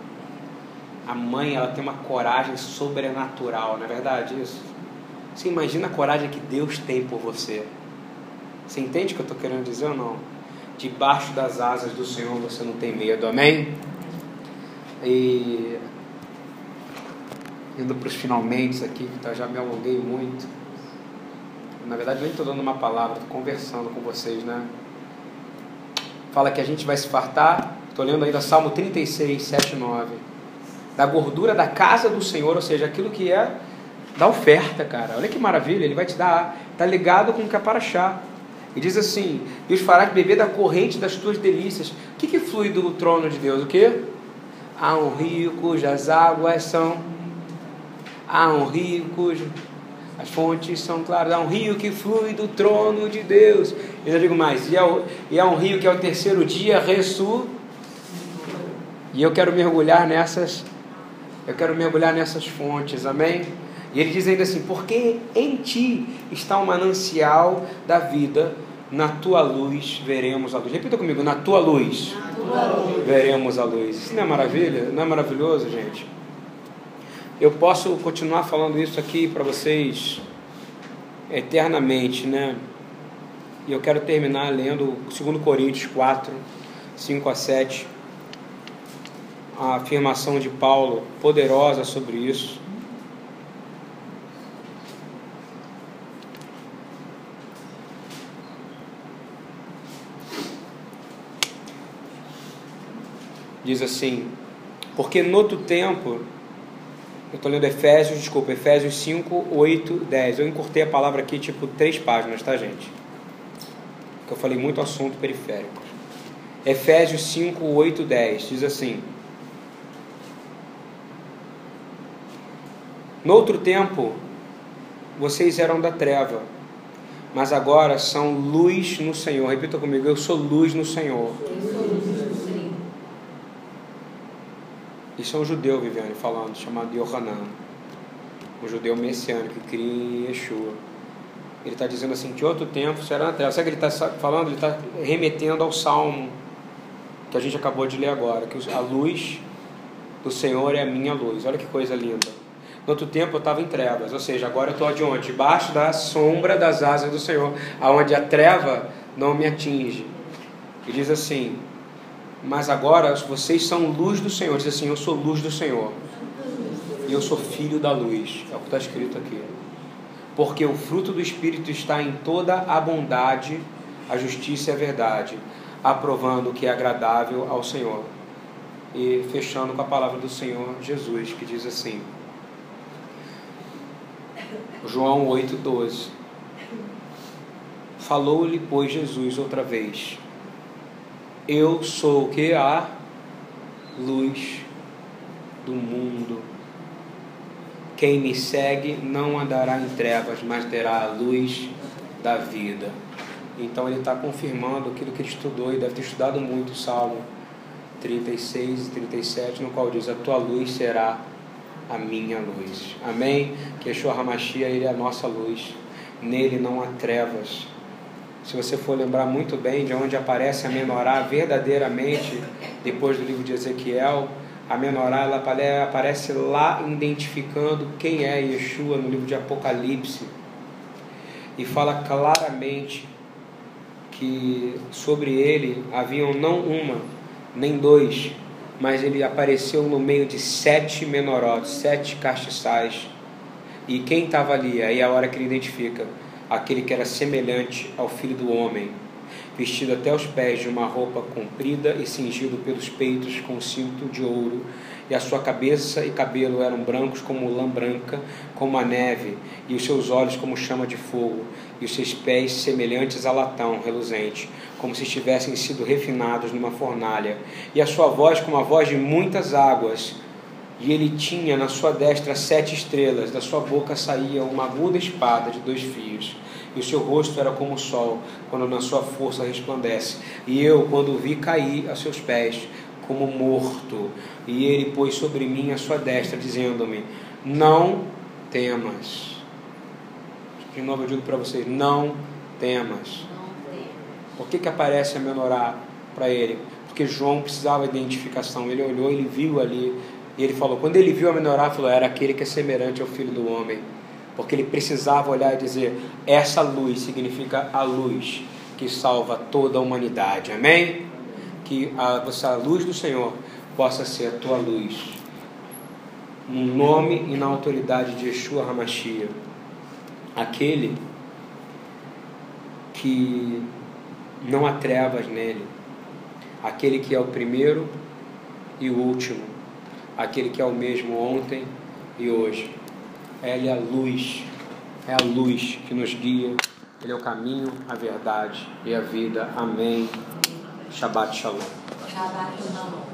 A mãe, ela tem uma coragem sobrenatural, não é verdade isso? Você imagina a coragem que Deus tem por você. Você entende o que eu estou querendo dizer ou não? Debaixo das asas do Senhor você não tem medo, amém? E indo para os finalmente aqui, que tá, já me alonguei muito. Na verdade, nem estou dando uma palavra, estou conversando com vocês, né? Fala que a gente vai se fartar, estou lendo ainda Salmo 36, 7 9. Da gordura da casa do Senhor, ou seja, aquilo que é da oferta, cara. Olha que maravilha, ele vai te dar, está ligado com o que é para achar. E diz assim: E os farás beber da corrente das tuas delícias. O que, que flui do trono de Deus? O que? Há um rio cujas águas são. Há um rio cujo. As fontes são claras. Há um rio que flui do trono de Deus. E eu digo mais: e é, e é um rio que é o terceiro dia ressu. E eu quero mergulhar nessas. Eu quero mergulhar nessas fontes, amém? E ele diz ainda assim: Porque em ti está o manancial da vida, na tua luz veremos a luz. Repita comigo: Na tua luz, na tua luz. veremos a luz. Isso não é maravilha? Não é maravilhoso, gente? Eu posso continuar falando isso aqui para vocês eternamente, né? E eu quero terminar lendo 2 Coríntios 4, 5 a 7. A afirmação de Paulo poderosa sobre isso. diz assim: Porque no outro tempo, eu estou lendo Efésios, desculpa, Efésios 5, 8, 10. Eu encurtei a palavra aqui, tipo, três páginas, tá, gente? Porque eu falei muito assunto periférico. Efésios 5, 8, 10 diz assim: No outro tempo, vocês eram da treva, mas agora são luz no Senhor. Repita comigo: Eu sou luz no Senhor. Isso é um judeu, Viviane, falando, chamado Yohanan. Um judeu messiânico que cria em Yeshua. Ele está dizendo assim, que outro tempo será na terra. Sabe o que ele está falando? Ele está remetendo ao Salmo que a gente acabou de ler agora, que a luz do Senhor é a minha luz. Olha que coisa linda. No outro tempo eu estava em trevas, ou seja, agora eu estou de onde? Debaixo da sombra das asas do Senhor, aonde a treva não me atinge. E diz assim: mas agora vocês são luz do Senhor. Diz assim: Eu sou luz do Senhor. E eu sou filho da luz. É o que está escrito aqui. Porque o fruto do Espírito está em toda a bondade, a justiça e a verdade, aprovando o que é agradável ao Senhor. E fechando com a palavra do Senhor Jesus, que diz assim: João 8,12. Falou-lhe, pois, Jesus outra vez eu sou o que? A luz do mundo. Quem me segue não andará em trevas, mas terá a luz da vida. Então ele está confirmando aquilo que ele estudou e deve ter estudado muito o Salmo 36 e 37, no qual diz: A tua luz será a minha luz. Amém? Que Yeshua HaMashiach, ele é a nossa luz. Nele não há trevas. Se você for lembrar muito bem de onde aparece a menorá verdadeiramente, depois do livro de Ezequiel, a menorá ela aparece lá identificando quem é Yeshua no livro de Apocalipse e fala claramente que sobre ele haviam não uma, nem dois, mas ele apareceu no meio de sete menorotes, sete castiçais. E quem estava ali? Aí é a hora que ele identifica aquele que era semelhante ao filho do homem vestido até os pés de uma roupa comprida e cingido pelos peitos com cinto de ouro, e a sua cabeça e cabelo eram brancos como lã branca, como a neve, e os seus olhos como chama de fogo, e os seus pés semelhantes a latão reluzente, como se tivessem sido refinados numa fornalha, e a sua voz como a voz de muitas águas. E ele tinha na sua destra sete estrelas, da sua boca saía uma aguda espada de dois fios e o seu rosto era como o sol, quando na sua força resplandece. E eu, quando o vi cair a seus pés, como morto, e ele pôs sobre mim a sua destra, dizendo-me: Não temas. De novo eu digo para vocês: Não temas. Por que, que aparece a menorá para ele? Porque João precisava de identificação. Ele olhou, ele viu ali, e ele falou: Quando ele viu a menorá, falou: Era aquele que é semelhante ao filho do homem porque ele precisava olhar e dizer: essa luz significa a luz que salva toda a humanidade. Amém? Que a, a luz do Senhor possa ser a tua luz. No nome e na autoridade de Yeshua Hamashia, aquele que não há trevas nele, aquele que é o primeiro e o último, aquele que é o mesmo ontem e hoje. Ele é a luz, é a luz que nos guia. Ele é o caminho, a verdade e a vida. Amém. Shabbat Shalom. Shabbat Shalom.